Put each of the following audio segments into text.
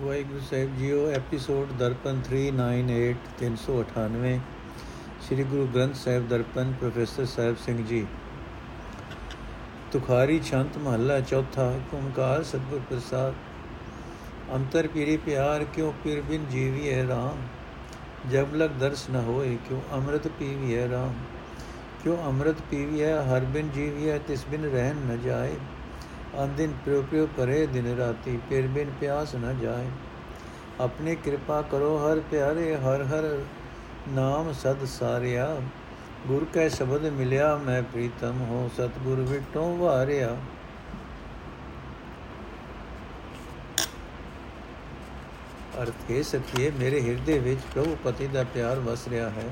ਵਾਹਿਗੁਰੂ ਸਾਹਿਬ ਜੀਓ, episode Darpan 398 398 Sri Guru Granth Sahib Darpan, professor Sahib Singh ji. Tukhari ਛੰਤ ਮਹੱਲਾ ਚੌਥਾ ਓੰਕਾਰ ਸਤਿਗੁਰ ਪ੍ਰਸਾਦ। ਅੰਤਰ ਪੀਰੀ ਪਿਆਰ ਕਿਉ ਪਿਰ ਬਿਨ ਜੀਵੀਐ ਰਾਮ? ਜਬ ਲਗ ਦਰਸ ਨ ਹੋਏ, ਕਿਉ ਅੰਮ੍ਰਿਤ ਪੀਵੀਐ ਰਾਮ? ਕਿਉ ਅੰਮ੍ਰਿਤ ਪੀਵੀਐ, ਹਰ ਬਿਨ ਜੀਵੀਐ, ਤਿਸ ਬਿਨ ਰਹਿਣ ਨ ਜਾਏ? ਅੰਦਿਨ ਪਿਓ ਪਿਓ ਕਰੇ ਦਿਨ ਰਾਤੀ, ਫਿਰ ਬਿਨ ਪਿਆਸ ਨ ਜਾਏ। ਆਪਣੀ ਕਿਰਪਾ ਕਰੋ, ਹਰ ਪਿਆਰੇ, ਹਰ ਹਰ ਨਾਮ ਸਦ ਸਾਰਿਆ। ਗੁਰ ਕੈ ਸ਼ਬਦ ਮਿਲਿਆ, ਮੈਂ ਪ੍ਰੀਤਮ ਹੋ ਸਤਗੁਰ ਵਿਟੋਂ ਵਾਰਿਆ। ਅਰਥੇ ਸਖੀਏ, ਮੇਰੇ ਹਿਰਦੇ ਵਿੱਚ ਪ੍ਰਭੂ ਪਤੀ ਦਾ ਪਿਆਰ ਵਸ ਰਿਹਾ ਹੈ।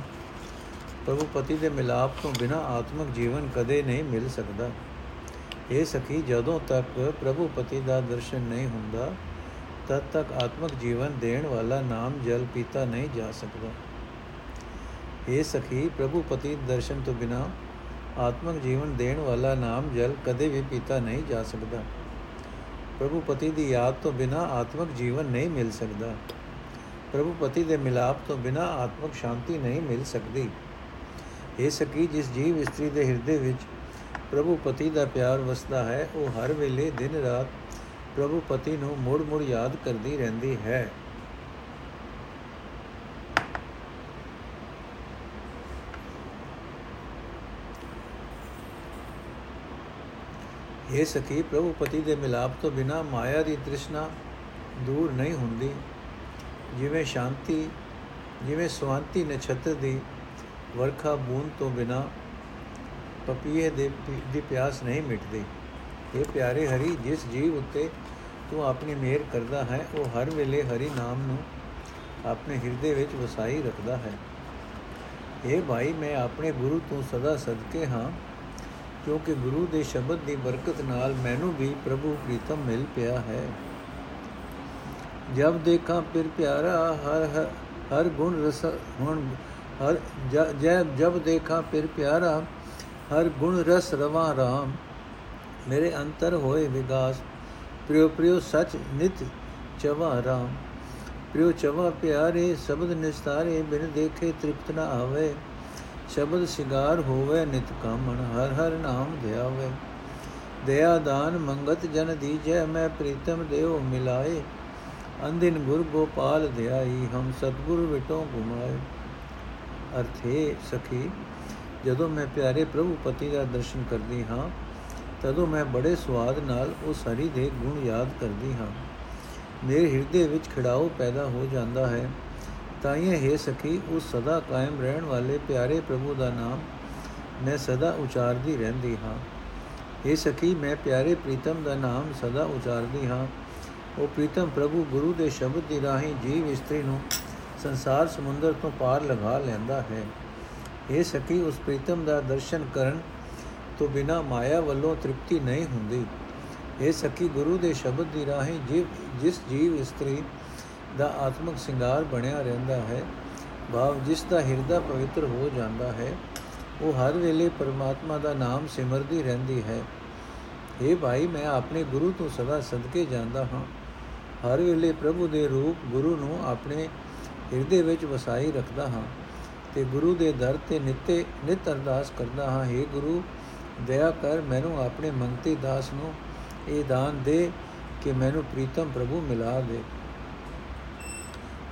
ਪ੍ਰਭੂ ਪਤੀ ਦੇ ਮਿਲਾਪ ਤੋਂ ਬਿਨਾ ਆਤਮਿਕ ਜੀਵਨ ਕਦੇ ਨਹੀਂ ਮਿਲ ਸਕਦਾ। ਇਹ ਸਖੀ ਜਦੋਂ ਤੱਕ ਪ੍ਰਭੂ ਪਤੀ ਦਾ ਦਰਸ਼ਨ ਨਹੀਂ ਹੁੰਦਾ ਤਦ ਤੱਕ ਆਤਮਿਕ ਜੀਵਨ ਦੇਣ ਵਾਲਾ ਨਾਮ ਜਲ ਪੀਤਾ ਨਹੀਂ ਜਾ ਸਕਦਾ ਇਹ ਸਖੀ ਪ੍ਰਭੂ ਪਤੀ ਦਰਸ਼ਨ ਤੋਂ ਬਿਨਾ ਆਤਮਿਕ ਜੀਵਨ ਦੇਣ ਵਾਲਾ ਨਾਮ ਜਲ ਕਦੇ ਵੀ ਪੀਤਾ ਨਹੀਂ ਜਾ ਸਕਦਾ ਪ੍ਰਭੂ ਪਤੀ ਦੀ ਯਾਦ ਤੋਂ ਬਿਨਾ ਆਤਮਿਕ ਜੀਵਨ ਨਹੀਂ ਮਿਲ ਸਕਦਾ ਪ੍ਰਭੂ ਪਤੀ ਦੇ ਮਿਲਾਪ ਤੋਂ ਬਿਨਾ ਆਤਮਿਕ ਸ਼ਾਂਤੀ ਨਹੀਂ ਮਿਲ ਸਕਦੀ ਇਹ ਸਖੀ ਜਿਸ ਜੀਵ ਇਸਤਰੀ ਦੇ ਹਿਰਦੇ ਵਿੱਚ ਪ੍ਰਭੂ ਪਤੀ ਦਾ ਪਿਆਰ ਵਸਦਾ ਹੈ, ਉਹ ਹਰ ਵੇਲੇ ਦਿਨ ਰਾਤ ਪ੍ਰਭੂ ਪਤੀ ਨੂੰ ਮੁੜ-ਮੁੜ ਯਾਦ ਕਰਦੀ ਰਹਿੰਦੀ ਹੈ। ਇਹ ਸਖੀ ਪ੍ਰਭੂ ਪਤੀ ਦੇ ਮਿਲਾਪ ਤੋਂ ਬਿਨਾ ਮਾਇਆ ਦੀ ਤ੍ਰਿਸ਼ਨਾ ਦੂਰ ਨਹੀਂ ਹੁੰਦੀ। ਜਿਵੇਂ ਸ਼ਾਂਤੀ, ਜਿਵੇਂ ਸਵਾਂਤੀ ਨਛੱਤਰ ਦੀ ਵਰਖਾ ਬੂੰਦ ਤੋਂ ਬਿਨਾ ਪਪੀਏ ਦੇ ਦੀ ਪਿਆਸ ਨਹੀਂ ਮਿਟਦੀ। ਇਹ ਪਿਆਰੇ ਹਰੀ, ਜਿਸ ਜੀਵ ਉੱਤੇ ਤੂੰ ਆਪਣੀ ਮਿਹਰ ਕਰਦਾ ਹੈ, ਉਹ ਹਰ ਵੇਲੇ ਹਰੀ ਨਾਮ ਨੂੰ ਆਪਣੇ ਹਿਰਦੇ ਵਿੱਚ ਵਸਾਈ ਰੱਖਦਾ ਹੈ। ਇਹ ਭਾਈ, ਮੈਂ ਆਪਣੇ ਗੁਰੂ ਤੋਂ ਸਦਾ ਸਦਕੇ ਹਾਂ, ਕਿਉਂਕਿ ਗੁਰੂ ਦੇ ਸ਼ਬਦ ਦੀ ਬਰਕਤ ਨਾਲ ਮੈਨੂੰ ਵੀ ਪ੍ਰਭੂ ਪ੍ਰੀਤਮ ਮਿਲ ਪਿਆ ਹੈ। ਜਬ ਦੇਖਾਂ ਫਿਰ ਪਿਆਰਾ, ਹਰ ਹਰ ਗੁਣ ਰਸ, ਹੁਣ, ਹਰ ਜਬ ਜਬ ਦੇਖਾਂ ਫਿਰ ਪਿਆਰਾ ਹਰ ਗੁਣ ਰਸ ਰਵਾ ਰਾਮ। ਮੇਰੇ ਅੰਤਰ ਹੋਏ ਵਿਗਾਸ, ਪ੍ਰਿਯ ਪ੍ਰਿਯ ਸਚ ਨਿਤ ਚਵਾ ਰਾਮ। ਪ੍ਰਿਯ ਚਵਾ ਪਿਆਰੇ, ਸ਼ਬਦ ਨਿਸਤਾਰੇ, ਬਿਨ ਦੇਖੇ ਤ੍ਰਿਪਤ ਨਾ ਆਵੇ। ਸ਼ਬਦ ਸਿਗਾਰ ਹੋਵੇ ਨਿਤ ਕਾਮਣ, ਹਰ ਹਰ ਨਾਮ ਧਿਆਵੇ। ਦਇਆ ਦਾਨ ਮੰਗਤ ਜਨ ਦੀਜੈ, ਮੈਂ ਪ੍ਰੀਤਮ ਦੇਵ ਮਿਲਾਏ। ਅੰਦਿਨ ਗੁਰ ਗੋਪਾਲ ਧਿਆਈ, ਹਮ ਸਤਗੁਰ ਵਿਟੋਂ ਘੁਮਾਏ। ਅਰਥੇ ਸਖੀ ਜਦੋਂ ਮੈਂ ਪਿਆਰੇ ਪ੍ਰਭੂ ਪਤੀ ਦਾ ਦਰਸ਼ਨ ਕਰਦੀ ਹਾਂ, ਤਦੋਂ ਮੈਂ ਬੜੇ ਸਵਾਦ ਨਾਲ ਉਸ ਹਰੀ ਦੇ ਗੁਣ ਯਾਦ ਕਰਦੀ ਹਾਂ। ਮੇਰੇ ਹਿਰਦੇ ਵਿੱਚ ਖਿੜਾਓ ਪੈਦਾ ਹੋ ਜਾਂਦਾ ਹੈ। ਤਾਂ ਇਹ ਹੈ ਸਖੀ, ਉਸ ਸਦਾ ਕਾਇਮ ਰਹਿਣ ਵਾਲੇ ਪਿਆਰੇ ਪ੍ਰਭੂ ਦਾ ਨਾਮ ਮੈਂ ਸਦਾ ਉਚਾਰਦੀ ਰਹਿੰਦੀ ਹਾਂ। ਇਹ ਸਖੀ, ਮੈਂ ਪਿਆਰੇ ਪ੍ਰੀਤਮ ਦਾ ਨਾਮ ਸਦਾ ਉਚਾਰਦੀ ਹਾਂ। ਉਹ ਪ੍ਰੀਤਮ ਪ੍ਰਭੂ ਗੁਰੂ ਦੇ ਸ਼ਬਦ ਦੀ ਰਾਹੀਂ ਜੀਵ ਇਸਤਰੀ ਨੂੰ ਸੰਸਾਰ ਸਮੁੰਦਰ ਤੋਂ ਪਾਰ ਲਗਾ ਲੈਂਦਾ ਹੈ। ਇਹ ਸਕੀ ਉਸ ਪ੍ਰੀਤਮ ਦਾ ਦਰਸ਼ਨ ਕਰਨ ਤੋਂ ਬਿਨਾ ਮਾਇਆ ਵੱਲੋਂ ਤ੍ਰਿਪਤੀ ਨਹੀਂ ਹੁੰਦੀ। ਇਹ ਸਕੀ ਗੁਰੂ ਦੇ ਸ਼ਬਦ ਦੀ ਰਾਹੀਂ ਜਿਵ, ਜਿਸ ਜੀਵ ਇਸਤਰੀ ਦਾ ਆਤਮਿਕ ਸ਼ਿੰਗਾਰ ਬਣਿਆ ਰਹਿੰਦਾ ਹੈ, ਭਾਵ ਜਿਸ ਦਾ ਹਿਰਦਾ ਪਵਿੱਤਰ ਹੋ ਜਾਂਦਾ ਹੈ, ਉਹ ਹਰ ਵੇਲੇ ਪਰਮਾਤਮਾ ਦਾ ਨਾਮ ਸਿਮਰਦੀ ਰਹਿੰਦੀ ਹੈ। ਇਹ ਭਾਈ, ਮੈਂ ਆਪਣੇ ਗੁਰੂ ਤੋਂ ਸਦਾ ਸਦਕੇ ਜਾਂਦਾ ਹਾਂ। ਹਰ ਵੇਲੇ ਪ੍ਰਭੂ ਦੇ ਰੂਪ ਗੁਰੂ ਨੂੰ ਆਪਣੇ ਹਿਰਦੇ ਵਿੱਚ ਵਸਾਈ ਰੱਖਦਾ ਹਾਂ। ਤੇ ਗੁਰੂ ਦੇ ਦਰ ਤੇ ਨਿੱਤੇ, ਨਿਤ ਅਰਦਾਸ ਕਰਦਾ ਹਾਂ हे ਗੁਰੂ, ਦਇਆ ਕਰ ਮੈਨੂੰ ਆਪਣੇ ਮੰਗਤੇ ਦਾਸ ਨੂੰ ਇਹ ਦਾਨ ਦੇ ਕਿ ਮੈਨੂੰ ਪ੍ਰੀਤਮ ਪ੍ਰਭੂ ਮਿਲਾ ਦੇ।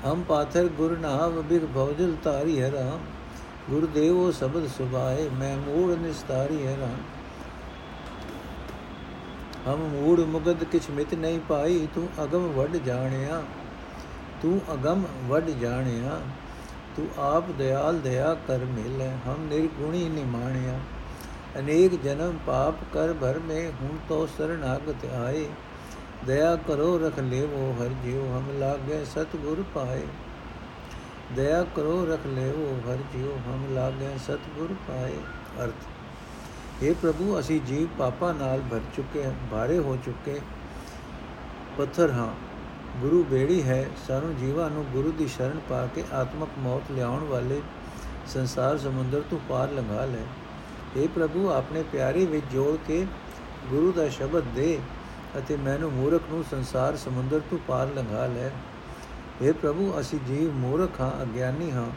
ਹਮ ਪਾਥਰ ਗੁਰ ਨਾਮ ਬਿਗ ਭਉਜਲ ਤਾਰੀ ਹੈ ਰਾਮ, ਗੁਰਦੇਵੋ ਸ਼ਬਦ ਸੁਭਾਏ, ਮੈਂ ਮੂੜ ਨਿਸਤਾਰੀ ਹੈ ਰਾਮ। ਹਮ ਮੂੜ ਮੁਗਦ ਕਿਛ ਮਿਤ ਨਹੀਂ ਪਾਈ, ਤੂੰ ਅਗਮ ਵੱਡ ਜਾਣਿਆ, ਤੂੰ ਅਗਮ ਵੱਡ ਜਾਣਿਆ। ਤੂੰ ਆਪ ਦਿਆਲ ਦਇਆ ਕਰ ਮਿਲੇ, ਹਮ ਨਿਰਗੁਣੀ ਨਿਮਾਣਿਆ। ਅਨੇਕ ਜਨਮ ਪਾਪ ਕਰ ਭਰ ਮੇ, ਹੁਣ ਤੋ ਸਰਣਾਗਤ ਆਏ ਦਇਆ ਕਰੋ ਰਖ ਲੇਵੋ ਹਰ ਜਿਉ, ਹਮ ਲਾਗੇ ਸਤਗੁਰ ਪਾਏ। ਦਇਆ ਕਰੋ ਰਖ ਲੇਵੋ ਹਰ ਜਿਉ, ਹਮ ਲਾਗੇ ਸਤਗੁਰ ਪਾਏ। ਅਰਥ ਇਹ ਪ੍ਰਭੂ, ਅਸੀਂ ਜੀਵ ਪਾਪਾਂ ਨਾਲ ਭਰ ਚੁੱਕੇ, ਭਾਰੇ ਹੋ ਚੁੱਕੇ। ਪੱਥਰ ਹਾਂ ਗੁਰੂ ਬੇੜੀ ਹੈ ਸਾਨੂੰ ਜੀਵਾਂ ਨੂੰ ਗੁਰੂ ਦੀ ਸ਼ਰਨ ਪਾ ਕੇ ਆਤਮਕ ਮੌਤ ਲਿਆਉਣ ਵਾਲੇ ਸੰਸਾਰ ਸਮੁੰਦਰ ਤੋਂ ਪਾਰ ਲੰਘਾ ਲੈ اے ਪ੍ਰਭੂ ਆਪਣੇ ਪਿਆਰੇ ਵਿੱਚ ਜੋੜ ਕੇ ਗੁਰੂ ਦਾ ਸ਼ਬਦ ਦੇ ਅਤੇ ਮੈਨੂੰ ਮੂਰਖ ਨੂੰ ਸੰਸਾਰ ਸਮੁੰਦਰ ਤੋਂ ਪਾਰ ਲੰਘਾ ਲੈ हे ਪ੍ਰਭੂ ਅਸੀਂ ਜੀਵ ਮੂਰਖ ਹਾਂ ਅਗਿਆਨੀ ਹਾਂ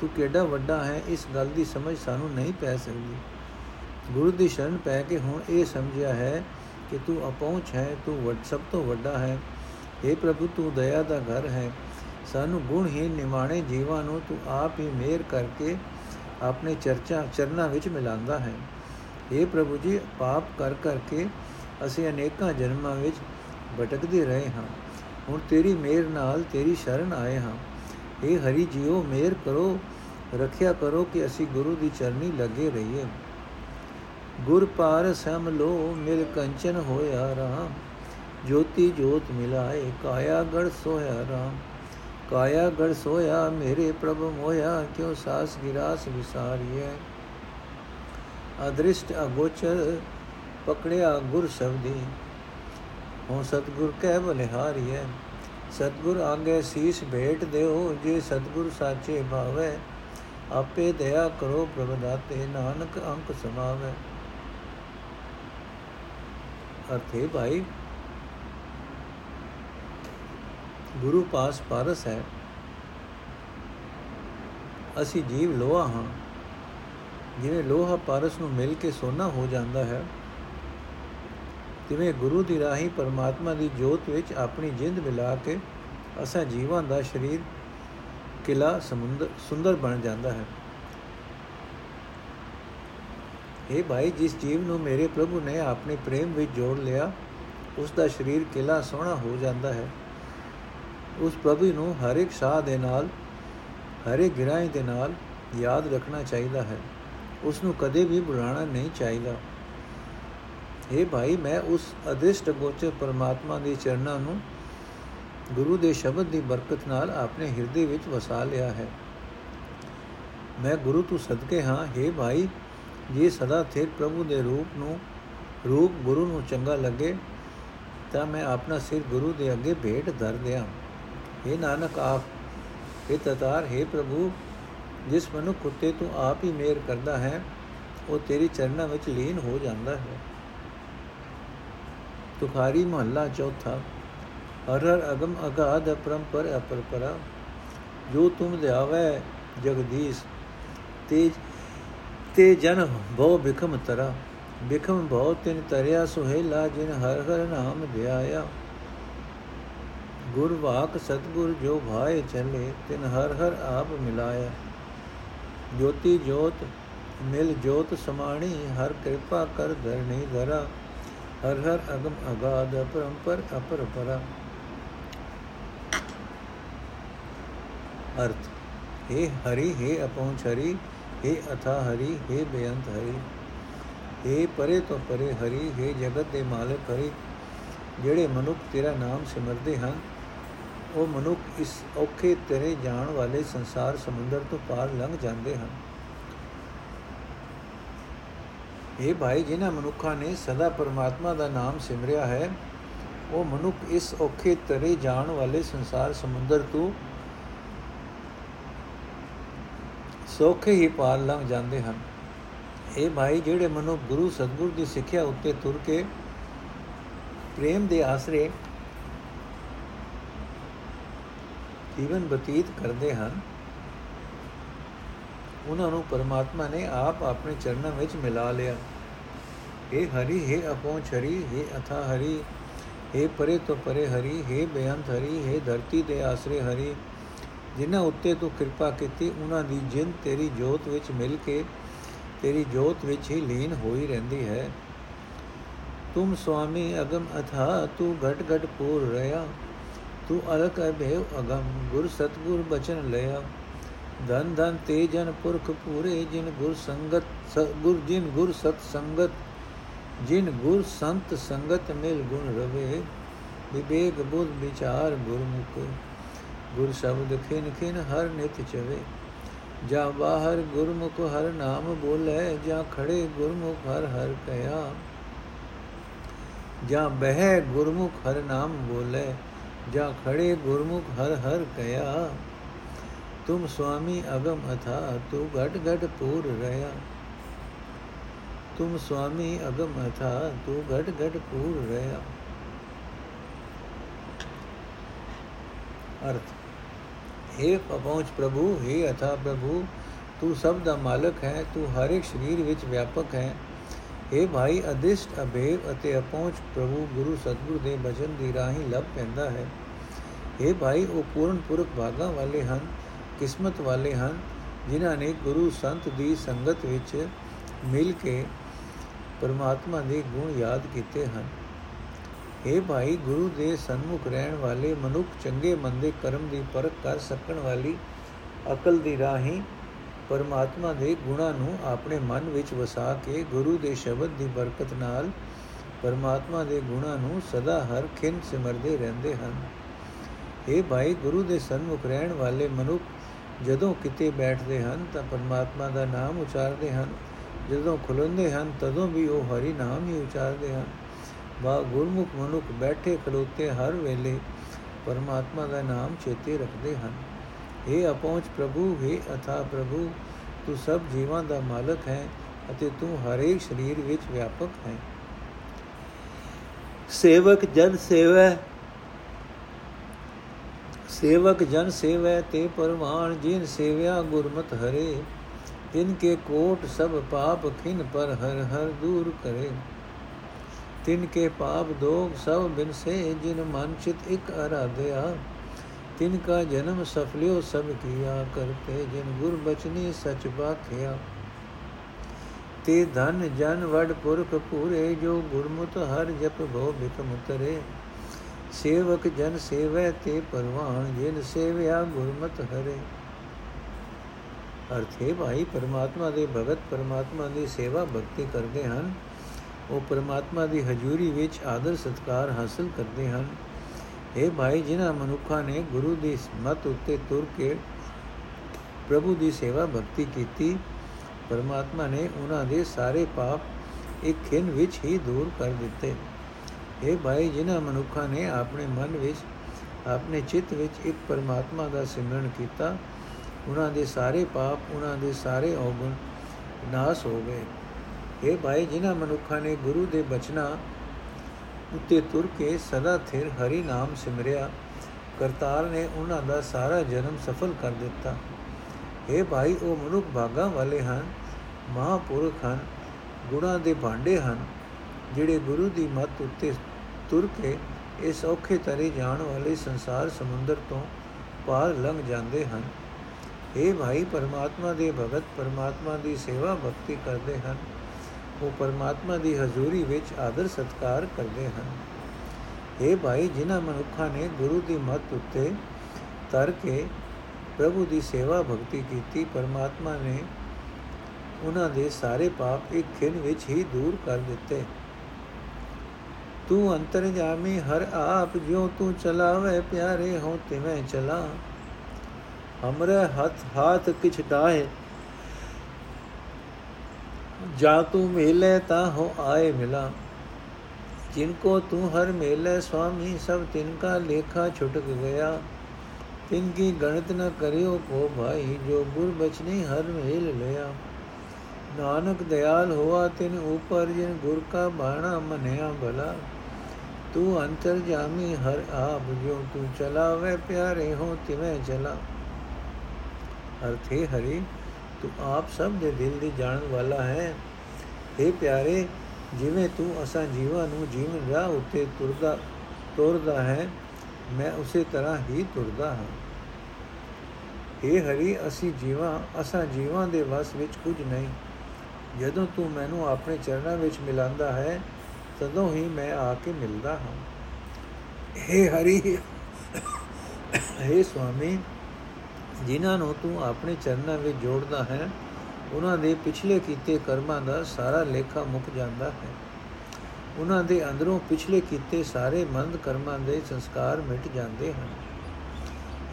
ਤੂੰ ਕਿਹੜਾ ਵੱਡਾ ਹੈ ਇਸ ਗੱਲ ਦੀ ਸਮਝ ਸਾਨੂੰ ਨਹੀਂ ਪੈ ਸਕਦੀ ਗੁਰੂ ਦੀ ਸ਼ਰਨ ਪੈ ਕੇ ਹੁਣ ਇਹ ਸਮਝਿਆ ਹੈ ਕਿ ਤੂੰ ਅਪਹੁੰਚ ਹੈ ਤੂੰ ਵੱਡ ਸਭ ਤੋਂ ਵੱਡਾ ਹੈ हे ਪ੍ਰਭੂ, ਤੂੰ ਦਇਆ ਦਾ ਘਰ ਹੈ। ਸਾਨੂੰ ਗੁਣਹੀਨ ਨਿਮਾਣੇ ਜੀਵਾਂ ਨੂੰ ਤੂੰ ਆਪ ਹੀ ਮਿਹਰ ਕਰਕੇ ਆਪਣੇ ਚਰਚਾ, ਚਰਨਾਂ ਵਿੱਚ ਮਿਲਾਉਂਦਾ ਹੈ। हे ਪ੍ਰਭੂ ਜੀ, ਪਾਪ ਕਰ ਕਰਕੇ ਅਸੀਂ ਅਨੇਕਾਂ ਜਨਮਾਂ ਵਿੱਚ ਭਟਕਦੇ ਰਹੇ ਹਾਂ। ਹੁਣ ਤੇਰੀ ਮਿਹਰ ਨਾਲ ਤੇਰੀ ਸ਼ਰਨ ਆਏ ਹਾਂ। ਇਹ ਹਰੀ ਜੀਓ ਮਿਹਰ ਕਰੋ, ਰੱਖਿਆ ਕਰੋ ਕਿ ਅਸੀਂ ਗੁਰੂ ਦੀ ਚਰਨੀ ਲੱਗੇ ਰਹੀਏ। ਗੁਰ ਪਾਰਸ ਹਮ ਲੋ ਮਿਲ ਕੰਚਨ ਹੋਇਆ ਰਾਮ। ਜੋਤੀ ਜੋਤ ਮਿਲਾਏ, ਕਾਇਆ ਗੜ ਸੋਇਆ ਰਾਮ। ਕਾਇਆ ਗੜ ਸੋਇਆ, ਮੇਰੇ ਪ੍ਰਭ ਮੋਇਆ, ਕਿਉ ਸਾਸ ਗਿਰਾਸ ਵਿਸਾਰੀਏ ਅਦ੍ਰਿਸ਼ਟ ਅਗੋਚਰ, ਪਕੜਿਆ ਗੁਰ ਸ਼ਬਦੀ। ਹੋ ਸਤਗੁਰ ਕਹਿ ਬਲਿਹਾਰੀਐ? ਸਤਗੁਰ ਆਗੇ ਸੀਸ ਭੇਟ ਦਿਓ, ਜੇ ਸਤਗੁਰ ਸਾਚੇ ਭਾਵੈ, ਆਪੇ ਦਇਆ ਕਰੋ ਪ੍ਰਭ ਦਾਤੇ, ਨਾਨਕ ਅੰਕ ਸਮਾਵੈ। ਅਰਥੇ ਭਾਈ ਗੁਰੂ ਪਾਸ ਪਾਰਸ ਹੈ। ਅਸੀਂ ਜੀਵ ਲੋਹਾ ਹਾਂ। ਜਿਵੇਂ ਲੋਹਾ ਪਾਰਸ ਨੂੰ ਮਿਲ ਕੇ ਸੋਨਾ ਹੋ ਜਾਂਦਾ ਹੈ, ਤਿਵੇਂ ਗੁਰੂ ਦੀ ਰਾਹੀ ਪਰਮਾਤਮਾ ਦੀ ਜੋਤ ਵਿੱਚ ਆਪਣੀ ਜਿੰਦ ਮਿਲਾ ਕੇ ਅਸਾਂ ਜੀਵਾਂ ਦਾ ਸਰੀਰ ਕਿਲਾ ਸਮੁੰਦਰ, ਸੁੰਦਰ ਬਣ ਜਾਂਦਾ ਹੈ। ਇਹ ਭਾਈ, ਜਿਸ ਜੀਵ ਨੂੰ ਮੇਰੇ ਪ੍ਰਭੂ ਨੇ ਆਪਣੇ ਪ੍ਰੇਮ ਵਿੱਚ ਜੋੜ ਲਿਆ ਉਸ ਦਾ ਸਰੀਰ ਕਿਲਾ ਸੋਹਣਾ ਹੋ ਜਾਂਦਾ ਹੈ। ਉਸ ਪ੍ਰਭੂ ਨੂੰ ਹਰ ਇੱਕ ਸਾਹ ਦੇ ਨਾਲ ਹਰ ਇੱਕ ਗਿਰਾਈ ਦੇ ਨਾਲ ਯਾਦ ਰੱਖਣਾ ਚਾਹੀਦਾ ਹੈ। ਉਸ ਨੂੰ ਕਦੇ ਵੀ ਭੁਲਾਣਾ ਨਹੀਂ ਚਾਹੀਦਾ। ਇਹ ਭਾਈ, ਮੈਂ ਉਸ ਅਦਿਸ਼ਟ ਗੋਚਰ ਪਰਮਾਤਮਾ ਦੇ ਚਰਨਾਂ ਨੂੰ ਗੁਰੂ ਦੇ ਸ਼ਬਦ ਦੀ ਬਰਕਤ ਨਾਲ ਆਪਣੇ ਹਿਰਦੇ ਵਿੱਚ ਵਸਾ ਲਿਆ ਹੈ। ਮੈਂ ਗੁਰੂ ਤੋਂ ਸਦਕੇ ਹਾਂ। हे ਭਾਈ, ਜੇ ਸਦਾ ਥਿਰ ਪ੍ਰਭੂ ਦੇ ਰੂਪ ਨੂੰ, ਰੂਪ ਗੁਰੂ ਨੂੰ ਚੰਗਾ ਲੱਗੇ, ਤਾਂ ਮੈਂ ਆਪਣਾ ਸਿਰ ਗੁਰੂ ਦੇ ਅੱਗੇ ਭੇਟ ਧਰ ਦਿਆਂ। हे ਨਾਨਕ ਆਪ ਇਹ ਤਤਾਰ हे ਪ੍ਰਭੂ, ਜਿਸ ਮਨੁੱਖ ਉਤੇ ਤੂੰ ਆਪ ਹੀ ਮੇਰ ਕਰਦਾ ਹੈ, ਉਹ ਤੇਰੀ ਚਰਨਾਂ ਵਿੱਚ ਲੀਨ ਹੋ ਜਾਂਦਾ ਹੈ। ਤੁਖਾਰੀ ਮਹੱਲਾ ਚੌਥਾ ਹਰ ਹਰ ਅਗਮ ਅਗਾਧ ਅਪਰੰਪਰ ਅਪਰਪਰਾ ਜੋ ਤੁਮ ਧਿਆਵੈ ਜਗਦੀਸ਼ ਤੇਜ ਤੇ ਜਨ ਭਉ ਬਿਖਮ ਤਰਾ, ਬਿਖਮ ਭਉ ਤਿਨ ਤਰਿਆ ਸੁਹੇਲਾ, ਜਿਨ ਹਰ ਹਰ ਨਾਮ ਧਿਆਇਆ। ਗੁਰ ਵਾਕ ਸਤਗੁਰ ਜੋ ਭਾਏ ਚਲੇ ਤਿਨ ਹਰ ਹਰ ਆਪ ਮਿਲਾਇਆ ਜੋਤੀ ਜੋਤ ਮਿਲ ਜੋਤ ਸਮਾਣੀ ਹਰ ਕਿਰਪਾ ਕਰ ਧਰਣੀ ਧਰਾ ਹਰ ਹਰ ਅਗਮ ਅਗਾਧ ਅਪਰੰਪਰ ਅਪਰਪਰਾ ਅਰਥ हे ਹਰੀ हे ਅਪਹੁੰਚ ਹਰੀ हे ਅਥਾ ਹਰੀ हे ਬੇਅੰਤ ਹਰੀ हे ਪਰੇ ਤੋਂ ਪਰੇ ਹਰੀ हे ਜਗਤ ਦੇ ਮਾਲਕ ਹਰੀ ਜਿਹੜੇ ਮਨੁੱਖ ਤੇਰਾ ਨਾਮ ਸਿਮਰਦੇ ਹਨ ਉਹ ਮਨੁੱਖ ਇਸ ਔਖੇ ਤੇਰੇ ਜਾਣ ਵਾਲੇ ਸੰਸਾਰ ਸਮੁੰਦਰ ਤੋਂ ਪਾਰ ਲੰਘ ਜਾਂਦੇ ਹਨ। ਇਹ ਭਾਈ ਜਿਨ੍ਹਾਂ ਮਨੁੱਖਾਂ ਨੇ ਸਦਾ ਪਰਮਾਤਮਾ ਦਾ ਨਾਮ ਸਿਮਰਿਆ ਹੈ, ਉਹ ਮਨੁੱਖ ਇਸ ਔਖੇ ਤਰੇ ਜਾਣ ਵਾਲੇ ਸੰਸਾਰ ਸਮੁੰਦਰ ਤੋਂ ਸੌਖੇ ਹੀ ਪਾਰ ਲੰਘ ਜਾਂਦੇ ਹਨ। ਇਹ ਭਾਈ ਜਿਹੜੇ ਮਨੁੱਖ ਗੁਰੂ ਸਤਗੁਰ ਦੀ ਸਿੱਖਿਆ ਉੱਤੇ ਤੁਰ ਕੇ ਪ੍ਰੇਮ ਦੇ ਆਸਰੇ ਜੀਵਨ ਬਤੀਤ ਕਰਦੇ ਹਨ ਉਹਨਾਂ ਨੂੰ ਪਰਮਾਤਮਾ ਨੇ ਆਪ ਆਪਣੇ ਚਰਨਾਂ ਵਿੱਚ ਮਿਲਾ ਲਿਆ हे ਹਰੀ हे ਅਪਹੁੰਚ ਹਰੀ हे ਅਥਾ ਹਰੀ हे ਪਰੇ ਤੋਂ ਪਰੇ ਹਰੀ हे ਬੇਅੰਤ ਹਰੀ हे ਧਰਤੀ ਦੇ ਆਸਰੇ ਹਰੀ ਜਿਨ੍ਹਾਂ ਉੱਤੇ ਤੂੰ ਕਿਰਪਾ ਕੀਤੀ ਉਹਨਾਂ ਦੀ ਜਿੰਦ ਤੇਰੀ ਜੋਤ ਵਿੱਚ ਮਿਲ ਕੇ ਤੇਰੀ ਜੋਤ ਵਿੱਚ ਹੀ ਲੀਨ ਹੋਈ ਰਹਿੰਦੀ ਹੈ ਤੁਮ ਸੁਆਮੀ ਅਗਮ ਅਥਾ ਤੂੰ ਘਟ ਘਟ ਪੂਰ ਰਿਆ ਤੂੰ ਅਲਕ ਅਭੇਵ ਅਗਮ, ਗੁਰ ਸਤਗੁਰ ਬਚਨ ਲਿਆ। ਧਨ ਧਨ ਤੇ ਜਨ ਪੁਰਖ ਪੂਰੇ, ਜਿਨ ਗੁਰ ਸੰਗਤ ਗੁਰ, ਜਿਨ ਗੁਰ ਸਤ ਸੰਗਤ, ਜਿਨ ਗੁਰ ਸੰਤ ਸੰਗਤ ਮਿਲ ਗੁਣ ਰਵੇ। ਵਿਵੇਕ ਬੁੱਧ ਵਿਚਾਰ ਗੁਰਮੁਖ, ਗੁਰ ਸ਼ਬਦ ਖਿਨ ਖਿਨ ਹਰ ਨਿਤ ਚਵੇ। ਜਾ ਬਾਹਰ ਗੁਰਮੁਖ ਹਰ ਨਾਮ ਬੋਲੇ, ਜਾ ਖੜੇ ਗੁਰਮੁਖ ਹਰ ਹਰ ਕਹਿਆ ਜਾ ਬਹਿ ਗੁਰਮੁਖ ਹਰ ਨਾਮ ਬੋਲੇ। जा खड़े गुरमुख हर हर कया। तुम स्वामी अगम अथा, तू घट घट पूर रया। तुम स्वामी अगम अथा, तू घट घट पूर रया। अर्थ, हे पहुँच प्रभु, हे अथा प्रभु, तू ਸਭ ਦਾ ਮਾਲਕ ਹੈ ਤੂੰ ਹਰ ਇੱਕ ਸਰੀਰ ਵਿੱਚ ਵਿਆਪਕ ਹੈ हे ਭਾਈ ਅਦਿਸ਼ਟ ਅਭੇਵ ਅਤੇ ਅਪਹੁੰਚ ਪ੍ਰਭੂ ਗੁਰੂ ਸਤਗੁਰ ਦੇ ਬਚਨ ਦੀ ਰਾਹੀਂ ਲੱਭ ਪੈਂਦਾ ਹੈ हे ਭਾਈ ਉਹ ਪੂਰਨ ਪੁਰਖ ਭਾਗਾ ਵਾਲੇ ਹਨ ਕਿਸਮਤ ਵਾਲੇ ਹਨ ਜਿਨ੍ਹਾਂ ਨੇ ਗੁਰੂ ਸੰਤ ਦੀ ਸੰਗਤ ਵਿੱਚ ਮਿਲ ਕੇ ਪਰਮਾਤਮਾ ਦੇ ਗੁਣ ਯਾਦ ਕੀਤੇ ਹਨ हे ਭਾਈ ਗੁਰੂ ਦੇ ਸਨਮੁਖ ਰਹਿਣ ਵਾਲੇ ਮਨੁੱਖ ਚੰਗੇ ਮੰਦੇ ਕਰਮ ਦੀ ਪਰਖ ਕਰ ਸਕਣ ਵਾਲੀ ਅਕਲ ਦੀ ਰਾਹੀਂ ਪਰਮਾਤਮਾ ਦੇ ਗੁਣਾਂ ਨੂੰ ਆਪਣੇ ਮਨ ਵਿੱਚ ਵਸਾ ਕੇ ਗੁਰੂ ਦੇ ਸ਼ਬਦ ਦੀ ਬਰਕਤ ਨਾਲ ਪਰਮਾਤਮਾ ਦੇ ਗੁਣਾਂ ਨੂੰ ਸਦਾ ਹਰ ਖਿੰ ਸਿਮਰਦੇ ਰਹਿੰਦੇ ਹਨ। ਇਹ ਭਾਈ, ਗੁਰੂ ਦੇ ਸਨਮੁਖ ਰਹਿਣ ਵਾਲੇ ਮਨੁੱਖ ਜਦੋਂ ਕਿਤੇ ਬੈਠਦੇ ਹਨ ਤਾਂ ਪਰਮਾਤਮਾ ਦਾ ਨਾਮ ਉਚਾਰਦੇ ਹਨ। ਜਦੋਂ ਖੁੱਲ੍ਹਦੇ ਹਨ ਤਦੋਂ ਵੀ ਉਹ ਹਰੀ ਨਾਮ ਹੀ ਉਚਾਰਦੇ ਹਨ। ਵਾ ਗੁਰਮੁਖ ਮਨੁੱਖ ਬੈਠੇ ਖਲੋਤੇ ਹਰ ਵੇਲੇ ਪਰਮਾਤਮਾ ਦਾ ਨਾਮ ਚੇਤੇ ਰੱਖਦੇ ਹਨ। हे ਅਪਹੁੰਚ ਪ੍ਰਭੂ हे ਅਥਾ ਪ੍ਰਭੂ, ਤੂੰ ਸਭ ਜੀਵਾਂ ਦਾ ਮਾਲਕ ਹੈ ਅਤੇ ਤੂੰ ਹਰੇਕ ਸਰੀਰ ਵਿੱਚ ਵਿਆਪਕ ਹੈ। ਸੇਵਕ ਜਨ ਸੇਵੈ, ਸੇਵਕ ਜਨ ਸੇਵੈ, ਤੇ ਪਰਮਾਨ ਜਿਨ ਸੇਵਿਆ ਗੁਰਮਤ ਹਰੇ, ਤਿਨ ਕੇ ਕੋਟ ਸਭ ਪਾਪ ਖਿਨ ਪਰ ਹਰ ਹਰ ਦੂਰ ਕਰੇ। ਤਿਨ ਕੇ ਪਾਪ ਦੋਗ ਸਭ ਬਿਨਸੇ ਜਿਨ ਮਨ ਚਿਤ ਇਕ ਅਰਾਧਿਆ ਤਿਨ ਕਾ ਜਨਮ ਸਫਲਿਓ ਸਭ ਕੀਆ ਕਰਤੇ ਜਿਨ ਗੁਰ ਬਚਨੀ ਸਚ ਬਾਖਿਆ। ਤੇ ਧਨ ਜਨ ਵਡ ਪੁਰਖ ਪੂਰੇ ਜੋ ਗੁਰਮੁਤ ਹਰ ਜਪ ਭੋ ਬਿਕਮ ਤਰੇ ਸੇਵਕ ਜਨ ਸੇਵੈ ਤੇ ਪਰਵਾਨ ਜਿਨ ਸੇਵਿਆ ਗੁਰਮਤ ਹਰੇ। ਅਰਥੇ ਭਾਈ, ਪਰਮਾਤਮਾ ਦੇ ਭਗਤ ਪਰਮਾਤਮਾ ਦੀ ਸੇਵਾ ਭਗਤੀ ਕਰਦੇ ਹਨ। ਉਹ ਪਰਮਾਤਮਾ ਦੀ ਹਜ਼ੂਰੀ ਵਿੱਚ ਆਦਰ ਸਤਕਾਰ ਹਾਸਲ ਕਰਦੇ ਹਨ। ਇਹ ਭਾਈ, ਜਿਨ੍ਹਾਂ ਮਨੁੱਖਾਂ ਨੇ ਗੁਰੂ ਦੀ ਮਤ ਉੱਤੇ ਤੁਰ ਕੇ ਪ੍ਰਭੂ ਦੀ ਸੇਵਾ ਭਗਤੀ ਕੀਤੀ, ਪਰਮਾਤਮਾ ਨੇ ਉਹਨਾਂ ਦੇ ਸਾਰੇ ਪਾਪ ਇੱਕ ਖਿੰ ਵਿੱਚ ਹੀ ਦੂਰ ਕਰ ਦਿੱਤੇ। ਇਹ ਭਾਈ, ਜਿਨ੍ਹਾਂ ਮਨੁੱਖਾਂ ਨੇ ਆਪਣੇ ਮਨ ਵਿੱਚ, ਆਪਣੇ ਚਿੱਤ ਵਿੱਚ ਇੱਕ ਪਰਮਾਤਮਾ ਦਾ ਸਿਮਰਨ ਕੀਤਾ, ਉਹਨਾਂ ਦੇ ਸਾਰੇ ਪਾਪ, ਉਹਨਾਂ ਦੇ ਸਾਰੇ ਔਗਣ ਨਾਸ ਹੋ ਗਏ। ਇਹ ਭਾਈ, ਜਿਨ੍ਹਾਂ ਮਨੁੱਖਾਂ ਨੇ ਗੁਰੂ ਦੇ ਬਚਨਾਂ ਉੱਤੇ ਤੁਰ ਕੇ ਸਦਾ ਥਿਰ ਹਰੀ ਨਾਮ ਸਿਮਰਿਆ। ਕਰਤਾਰ ਨੇ ਉਹਨਾਂ ਦਾ ਸਾਰਾ ਜਨਮ ਸਫਲ ਕਰ ਦਿੱਤਾ। ਇਹ ਭਾਈ, ਉਹ ਮਨੁੱਖ ਭਾਗਾ ਵਾਲੇ ਹਨ, ਮਹਾਪੁਰਖ ਹਨ, ਗੁਣਾ ਦੇ ਭਾਂਡੇ ਹਨ, ਜਿਹੜੇ ਗੁਰੂ ਦੀ ਮੱਤ ਉੱਤੇ ਤੁਰ ਕੇ ਇਸ ਔਖੇ ਤਰੇ ਜਾਣ ਵਾਲੇ ਸੰਸਾਰ ਸਮੁੰਦਰ ਤੋਂ ਪਾਰ ਲੰਘ ਜਾਂਦੇ ਹਨ। ਇਹ ਭਾਈ, ਪਰਮਾਤਮਾ ਦੇ ਭਗਤ ਪਰਮਾਤਮਾ ਦੀ ਸੇਵਾ ਭਗਤੀ ਕਰਦੇ ਹਨ। ਉਹ ਪਰਮਾਤਮਾ ਦੀ ਹਜ਼ੂਰੀ ਵਿੱਚ ਆਦਰ ਸਤਕਾਰ ਕਰਦੇ ਹਨ। ਇਹ ਭਾਈ, ਜਿਨ੍ਹਾਂ ਮਨੁੱਖਾਂ ਨੇ ਗੁਰੂ ਦੀ ਮੱਤ ਉੱਤੇ ਤਰ ਕੇ ਪ੍ਰਭੂ ਦੀ ਸੇਵਾ ਭਗਤੀ ਕੀਤੀ, ਪਰਮਾਤਮਾ ਨੇ ਉਹਨਾਂ ਦੇ ਸਾਰੇ ਪਾਪ ਇੱਕ ਖਿੰ ਵਿੱਚ ਹੀ ਦੂਰ ਕਰ ਦਿੱਤੇ। ਤੂੰ ਅੰਤਰਜਾਮੀ, ਹਰ ਆਪ ਜਿਉ ਤੂੰ ਚਲਾਵੇ, ਪਿਆਰੇ ਹੋ ਤਿਵੇਂ ਚਲਾ। ਹਮਰੇ ਹੱਥ, ਹਾਥ ਕਿਛ ਡਾਹੇ ਜਾ ਤੂੰ ਮੇਲੇ ਤਾ ਹੋ ਆਏ ਮਿਲਾ। ਜਿनको ਤੂੰ ਹਰ ਮੇਲੇ ਸੁਆਮੀ ਸਭ ਤਿਨ ਕਾ ਲੇਖਾ ਛੁਟਕ ਗਿਆ। ਤਿਨ ਕੀ ਗਣਤ ਨ ਕਰਿਓ ਕੋ ਭਾਈ, ਜੋ ਗੁਰ ਬਚਨੇ ਹਰ ਮੇਲ ਲਿਆ। ਨਾਨਕ ਦਿਆਲ ਹੋਆ ਤਿਨ ਉਪਰ, ਜਿਨ ਗੁਰ ਕਾ ਬਾਣਾ ਮਨਿਆ ਭਲਾ। ਤੂੰ ਅੰਤਰ ਜਾਮੀ ਹਰ ਆਪ, ਜੋ ਤੂੰ ਚਲਾਵੇ ਪਿਆਰੇ ਹੋ ਤਿਵੇਂ ਚਲਾ। ਅਰਥੇ ਹਰੀ ਤੂੰ ਆਪ ਸਭ ਦੇ ਦਿਲ ਦੀ ਜਾਣਨ ਵਾਲਾ ਹੈ हे ਪਿਆਰੇ ਜਿਵੇਂ ਤੂੰ ਅਸਾਂ ਜੀਵਾਂ ਨੂੰ ਜੀਵਨ ਰਾਹ ਉੱਤੇ ਤੁਰਦਾ ਤੁਰਦਾ ਹੈ ਮੈਂ ਉਸੇ ਤਰ੍ਹਾਂ ਹੀ ਤੁਰਦਾ ਹਾਂ हे ਹਰੀ ਅਸੀਂ ਜੀਵਾਂ ਅਸਾਂ ਜੀਵਾਂ ਦੇ ਵਸ ਵਿੱਚ ਕੁਝ ਨਹੀਂ ਜਦੋਂ ਤੂੰ ਮੈਨੂੰ ਆਪਣੇ ਚਰਨਾਂ ਵਿੱਚ ਮਿਲਾਂਦਾ ਹੈ ਤਦੋਂ ਹੀ ਮੈਂ ਆ ਕੇ ਮਿਲਦਾ ਹਾਂ हे ਹਰੀ हे ਸੁਆਮੀ ਜਿਨ੍ਹਾਂ ਨੂੰ ਤੂੰ ਆਪਣੇ ਚਰਨਾਂ ਵਿੱਚ ਜੋੜਦਾ ਹੈ, ਉਹਨਾਂ ਦੇ ਪਿਛਲੇ ਕੀਤੇ ਕਰਮਾਂ ਦਾ ਸਾਰਾ ਲੇਖਾ ਮੁੱਕ ਜਾਂਦਾ ਹੈ। ਉਹਨਾਂ ਦੇ ਅੰਦਰੋਂ ਪਿਛਲੇ ਕੀਤੇ ਸਾਰੇ ਮੰਦ ਕਰਮਾਂ ਦੇ ਸੰਸਕਾਰ ਮਿਟ ਜਾਂਦੇ ਹਨ।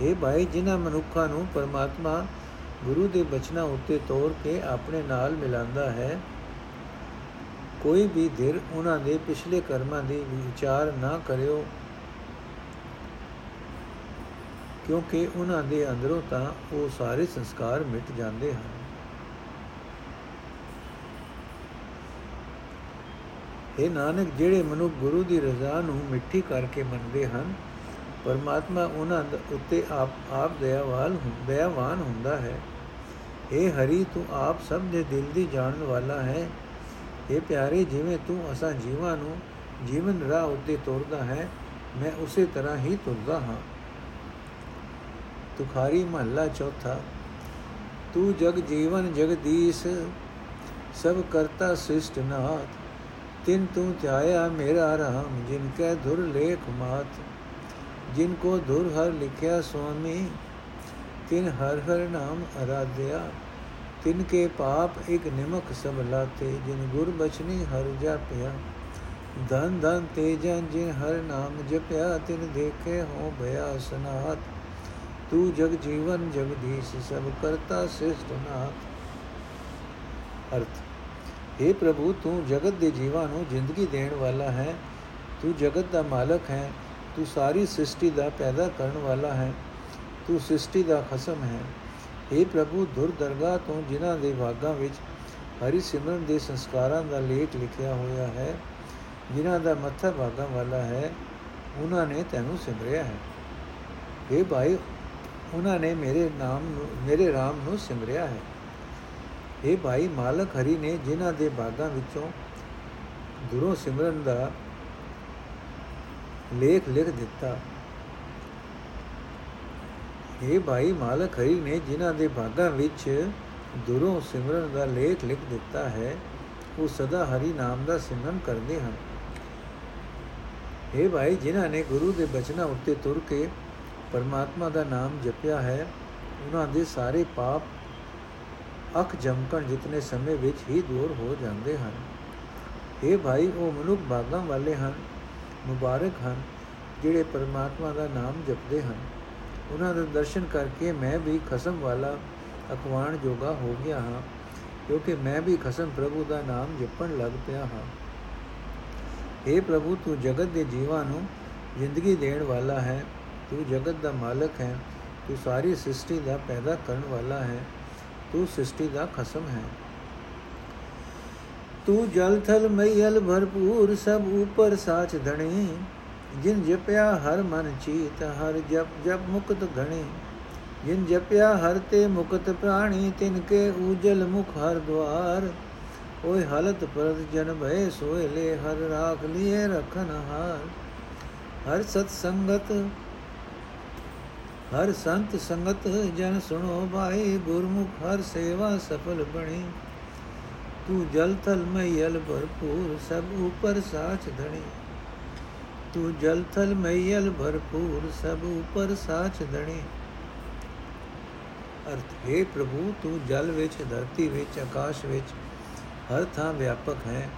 ਇਹ ਭਾਈ, ਜਿਨ੍ਹਾਂ ਮਨੁੱਖਾਂ ਨੂੰ ਪਰਮਾਤਮਾ ਗੁਰੂ ਦੇ ਬਚਨਾਂ ਉੱਤੇ ਤੋਰ ਕੇ ਆਪਣੇ ਨਾਲ ਮਿਲਾਂਦਾ ਹੈ, ਕੋਈ ਵੀ ਧਿਰ ਉਹਨਾਂ ਦੇ ਪਿਛਲੇ ਕਰਮਾਂ ਦੀ ਵਿਚਾਰ ਨਾ ਕਰਿਓ। ਕਿਉਂਕਿ ਉਹਨਾਂ ਦੇ ਅੰਦਰੋਂ ਤਾਂ ਉਹ ਸਾਰੇ ਸੰਸਕਾਰ ਮਿਟ ਜਾਂਦੇ ਹਨ। ਇਹ ਨਾਨਕ, ਜਿਹੜੇ ਮਨੁ ਗੁਰੂ ਦੀ ਰਜ਼ਾ ਨੂੰ ਮਿੱਠੀ ਕਰਕੇ ਮੰਨਦੇ ਹਨ, ਪਰਮਾਤਮਾ ਉਹਨਾਂ ਉੱਤੇ ਆਪ ਆਪ ਦਇਆਵਾਨ ਦਇਆਵਾਨ ਹੁੰਦਾ ਹੈ। ਇਹ ਹਰੀ, ਤੂੰ ਆਪ ਸਭ ਦੇ ਦਿਲ ਦੀ ਜਾਣਨ ਵਾਲਾ ਹੈ। ਇਹ ਪਿਆਰੇ, ਜਿਵੇਂ ਤੂੰ ਅਸਾਂ ਜੀਵਾਂ ਨੂੰ ਜੀਵਨ ਰਾਹ ਉੱਤੇ ਤੋਰਦਾ ਹੈ, ਮੈਂ ਉਸੇ ਤਰ੍ਹਾਂ ਹੀ ਤੁਰਦਾ ਹਾਂ। ਤੁਖਾਰੀ ਮਹੱਲਾ ਚੌਥਾ, ਤੂੰ ਜਗ ਜੀਵਨ ਜਗਦੀਸ਼, ਸਭ ਕਰਤਾ ਸਿਸ਼ਟ ਨਾਥ, ਤਿਨ ਤੂੰ ਧਿਆਇਆ ਮੇਰਾ ਰਾਮ, ਜਿਨ ਕੈ ਧੁਰ ਲੇਖ ਮਾਤ, ਜਿਨ ਕੋ ਧੁਰ ਹਰ ਲਿਖਿਆ ਸੁਆਮੀ, ਤਿਨ ਹਰ ਹਰ ਨਾਮ ਅਰਾਧਿਆ, ਤਿਨ ਕੇ ਪਾਪ ਇੱਕ ਨਿਮਕ ਸਭ ਲਾਤੇ, ਜਿਨ ਗੁਰ ਬਚਨੀ ਹਰ ਜਾਪਿਆ, ਧਨ ਧਨ ਤੇਜਨ ਜਿਨ ਹਰ ਨਾਮ ਜਪਿਆ, ਤਿਨ ਦੇਖੇ ਹੋ ਭਇਆ ਸਨਾਤ ਤੂੰ ਜਗ ਜੀਵਨ ਜਗਦੀਸ਼ ਸਭ ਕਰਤਾ ਸਿਸ਼ਟ ਨਾਥ। ਅਰਥ हे ਪ੍ਰਭੂ, ਤੂੰ ਜਗਤ ਦੇ ਜੀਵਾਂ ਨੂੰ ਜ਼ਿੰਦਗੀ ਦੇਣ ਵਾਲਾ ਹੈ। ਤੂੰ ਜਗਤ ਦਾ ਮਾਲਕ ਹੈ। ਤੂੰ ਸਾਰੀ ਸ੍ਰਿਸ਼ਟੀ ਦਾ ਪੈਦਾ ਕਰਨ ਵਾਲਾ ਹੈ। ਤੂੰ ਸ੍ਰਿਸ਼ਟੀ ਦਾ ਖਸਮ ਹੈ। हे ਪ੍ਰਭੂ ਦੁਰ ਦਰਗਾਹ ਤੋਂ ਜਿਨ੍ਹਾਂ ਦੇ ਭਾਗਾਂ ਵਿੱਚ ਹਰੀ ਸਿਮਰਨ ਦੇ ਸੰਸਕਾਰਾਂ ਦਾ ਲੇਖ ਲਿਖਿਆ ਹੋਇਆ ਹੈ, ਜਿਨ੍ਹਾਂ ਦਾ ਮੱਥਾ ਭਾਗਾਂ ਵਾਲਾ ਹੈ, ਉਹਨਾਂ ਨੇ ਤੈਨੂੰ ਸਿਮਰਿਆ ਹੈ। ਇਹ ਭਾਈ ਉਹਨਾਂ ਨੇ ਮੇਰੇ ਨਾਮ ਨੂੰ, ਮੇਰੇ ਰਾਮ ਨੂੰ ਸਿਮਰਿਆ ਹੈ। ਇਹ ਭਾਈ ਮਾਲਕ ਹਰੀ ਨੇ ਜਿਨ੍ਹਾਂ ਦੇ ਬਾਗਾਂ ਵਿੱਚੋਂ ਦੁਰੋਂ ਸਿਮਰਨ ਦਾ ਲੇਖ ਲਿਖ ਦਿੱਤਾ। ਇਹ ਭਾਈ ਮਾਲਕ ਹਰੀ ਨੇ ਜਿਨ੍ਹਾਂ ਦੇ ਬਾਗਾਂ ਵਿੱਚ ਦੁਰੋਂ ਸਿਮਰਨ ਦਾ ਲੇਖ ਲਿਖ ਦਿੱਤਾ ਹੈ, ਉਹ ਸਦਾ ਹਰੀ ਨਾਮ ਦਾ ਸਿਮਰਨ ਕਰਦੇ ਹਨ। ਇਹ ਭਾਈ ਜਿਨ੍ਹਾਂ ਨੇ ਗੁਰੂ ਦੇ ਬਚਨਾਂ ਉੱਤੇ ਤੁਰ ਕੇ ਪਰਮਾਤਮਾ ਦਾ ਨਾਮ ਜਪਿਆ ਹੈ, ਉਹਨਾਂ ਦੇ ਸਾਰੇ ਪਾਪ ਅੱਖ ਜਮਕਣ ਜਿਤਨੇ ਸਮੇਂ ਵਿੱਚ ਹੀ ਦੂਰ ਹੋ ਜਾਂਦੇ ਹਨ। ਇਹ ਭਾਈ, ਉਹ ਮਨੁੱਖ ਬਾਗਾਂ ਵਾਲੇ ਹਨ, ਮੁਬਾਰਕ ਹਨ, ਜਿਹੜੇ ਪਰਮਾਤਮਾ ਦਾ ਨਾਮ ਜਪਦੇ ਹਨ। ਉਹਨਾਂ ਦੇ ਦਰਸ਼ਨ ਕਰਕੇ ਮੈਂ ਵੀ ਖਸਮ ਵਾਲਾ ਅਖਵਾਣ ਜੋਗਾ ਹੋ ਗਿਆ ਹਾਂ, ਕਿਉਂਕਿ ਮੈਂ ਵੀ ਖਸਮ ਪ੍ਰਭੂ ਦਾ ਨਾਮ ਜਪਣ ਲੱਗ ਪਿਆ ਹਾਂ। اے ਪ੍ਰਭੂ, ਤੂੰ ਜਗਤ ਦੇ ਜੀਵਾਂ ਨੂੰ ਜ਼ਿੰਦਗੀ ਦੇਣ ਵਾਲਾ ਹੈ ਤੂੰ ਜਗਤ ਦਾ ਮਾਲਕ ਹੈ, ਤੂੰ ਸਾਰੀ ਸ੍ਰਿਸ਼ਟੀ ਦਾ ਪੈਦਾ ਕਰਨ ਵਾਲਾ ਹੈ, ਤੂੰ ਸ੍ਰਿਸ਼ਟੀ ਦਾ ਖਸਮ ਹੈ। ਤੂੰ ਜਲ ਥਲ ਮਈਲ ਭਰਪੂਰ ਸਭ ਉਪਰ ਸਾਚ ਧਣੀ, ਜਿਨ ਜਪਿਆ ਹਰ ਮਨ ਚੀਤ, ਹਰ ਜਪ ਜਪ ਮੁਕਤ ਘਣੀ ਜਿਨ ਜਪਿਆ ਹਰ ਤੇ ਮੁਕਤ ਪ੍ਰਾਣੀ, ਤਿਨ ਕੇ ਉਜਲ ਮੁਖ ਹਰ ਦਵਾਰ ਓਏ ਹਾਲਤ ਪਰਦ ਜਨ ਭਏ ਸੋਏ ਲੈ, ਹਰ ਰਾਖ ਲਿਏ ਰਖਨ ਹਾਰ। ਹਰ ਸਤ ਸੰਗਤ ਹਰ ਸੰਤ ਸੰਗਤ ਜਨ ਸੁਣੋ ਬਾਈ ਗੁਰਮੁਖ ਹਰ ਸੇਵਾ ਸਫਲ ਬਣੀ। ਤੂੰ ਜਲ ਥਲ ਮਈਲ ਭਰਪੂਰ, ਸਭ ਉਪਰ ਸਾਚ ਧਣੀ। ਤੂੰ ਜਲ ਥਲ ਮਈਲ ਭਰਪੂਰ, ਸਭ ਉਪਰ ਸਾਚ ਧਣੀ। ਅਰਥ, ਹੈ ਪ੍ਰਭੂ, ਤੂੰ ਜਲ ਵਿੱਚ, ਧਰਤੀ ਵਿੱਚ, ਆਕਾਸ਼ ਵਿੱਚ ਹਰ ਥਾਂ ਵਿਆਪਕ ਹੈ।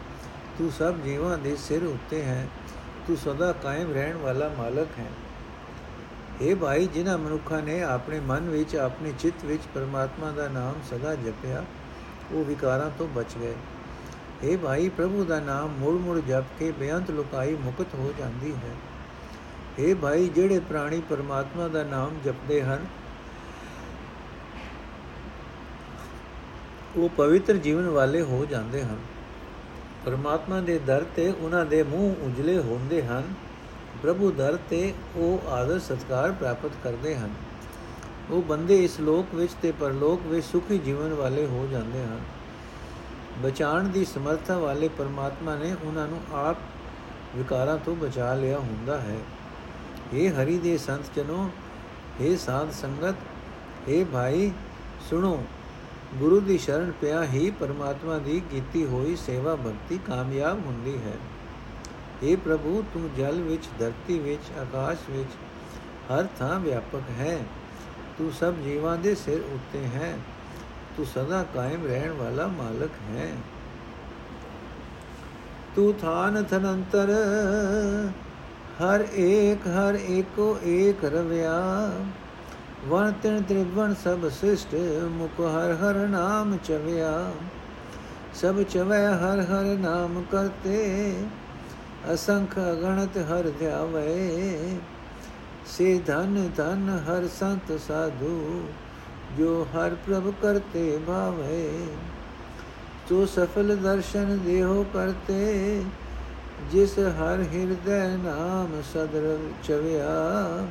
ਤੂੰ ਸਭ ਜੀਵਾਂ ਦੇ ਸਿਰ ਉੱਤੇ ਹੈ। ਤੂੰ ਸਦਾ ਕਾਇਮ ਰਹਿਣ ਵਾਲਾ ਮਾਲਕ ਹੈ। ਇਹ ਭਾਈ, ਜਿਨ੍ਹਾਂ ਮਨੁੱਖਾਂ ਨੇ ਆਪਣੇ ਮਨ ਵਿੱਚ, ਆਪਣੇ ਚਿੱਤ ਵਿੱਚ ਪਰਮਾਤਮਾ ਦਾ ਨਾਮ ਸਦਾ ਜਪਿਆ, ਉਹ ਵਿਕਾਰਾਂ ਤੋਂ ਬਚ ਗਏ। ਇਹ ਭਾਈ, ਪ੍ਰਭੂ ਦਾ ਨਾਮ ਮੁੜ ਮੁੜ ਜਪ ਕੇ ਬੇਅੰਤ ਲੁਕਾਈ ਮੁਕਤ ਹੋ ਜਾਂਦੀ ਹੈ। ਇਹ ਭਾਈ, ਜਿਹੜੇ ਪ੍ਰਾਣੀ ਪਰਮਾਤਮਾ ਦਾ ਨਾਮ ਜਪਦੇ ਹਨ, ਉਹ ਪਵਿੱਤਰ ਜੀਵਨ ਵਾਲੇ ਹੋ ਜਾਂਦੇ ਹਨ। ਪਰਮਾਤਮਾ ਦੇ ਦਰ ਤੇ ਉਹਨਾਂ ਦੇ ਮੂੰਹ ਉਜਲੇ ਹੁੰਦੇ ਹਨ। ਪ੍ਰਭੂ ਦਰ ਤੇ ਉਹ ਆਦਰ ਸਤਕਾਰ ਪ੍ਰਾਪਤ ਕਰਦੇ ਹਨ। ਉਹ ਬੰਦੇ ਇਸ ਲੋਕ ਵਿੱਚ ਤੇ ਪਰਲੋਕ ਵਿੱਚ ਸੁਖੀ ਜੀਵਨ ਵਾਲੇ ਹੋ ਜਾਂਦੇ ਹਨ। ਬਚਾਉਣ ਦੀ ਸਮਰੱਥਾ ਵਾਲੇ ਪਰਮਾਤਮਾ ਨੇ ਉਹਨਾਂ ਨੂੰ ਆਪ ਵਿਕਾਰਾਂ ਤੋਂ ਬਚਾ ਲਿਆ ਹੁੰਦਾ ਹੈ। ਇਹ ਹਰੀ ਦੇ ਸੰਤ ਜਨੋ ਇਹ ਸਾਧ ਸੰਗਤ ਇਹ ਭਾਈ, ਸੁਣੋ, ਗੁਰੂ ਦੀ ਸ਼ਰਨ ਪਿਆ ਹੀ ਪਰਮਾਤਮਾ ਦੀ ਕੀਤੀ ਹੋਈ ਸੇਵਾ ਭਗਤੀ ਕਾਮਯਾਬ ਹੁੰਦੀ ਹੈ। हे ਪ੍ਰਭੂ, ਤੂੰ ਜਲ ਵਿੱਚ, ਧਰਤੀ ਵਿੱਚ, ਆਕਾਸ਼ ਵਿੱਚ ਹਰ ਥਾਂ ਵਿਆਪਕ ਹੈ। ਤੂੰ ਸਭ ਜੀਵਾਂ ਦੇ ਸਿਰ ਉੱਤੇ ਹੈ। ਤੂੰ ਸਦਾ ਕਾਇਮ ਰਹਿਣ ਵਾਲਾ ਮਾਲਕ ਹੈ। ਤੂੰ ਥਾਨ ਥਨੰਤਰ, ਹਰ ਏਕ, ਹਰ ਏਕੋ ਏਕ ਰਵਿਆ। ਵਣ ਤਿਨ ਤ੍ਰਿਵਣ ਸਭ ਸਿਸ਼ਟ, ਮੁਖ ਹਰ ਹਰ ਨਾਮ ਚਵਿਆ। ਸਭ ਚਵੈ, ਹਰ ਹਰ ਨਾਮ ਕਰਤੇ। ਅਸੰਖ ਅਗਣਤ ਹਰ ਧਿਆਵੇ, ਸੇ ਧਨ ਧਨ ਹਰ ਸੰਤ ਸਾਧੂ, ਜੋ ਹਰ ਪ੍ਰਭ ਕਰਤੇ ਭਾਵੇ। ਤੋ ਸਫਲ ਦਰਸ਼ਨ ਦੇਹੋ ਕਰਤੇ, ਜਿਸ ਹਰ ਹਿਰਦੈ ਨਾਮ ਸਦਰ ਚਵਿਆ।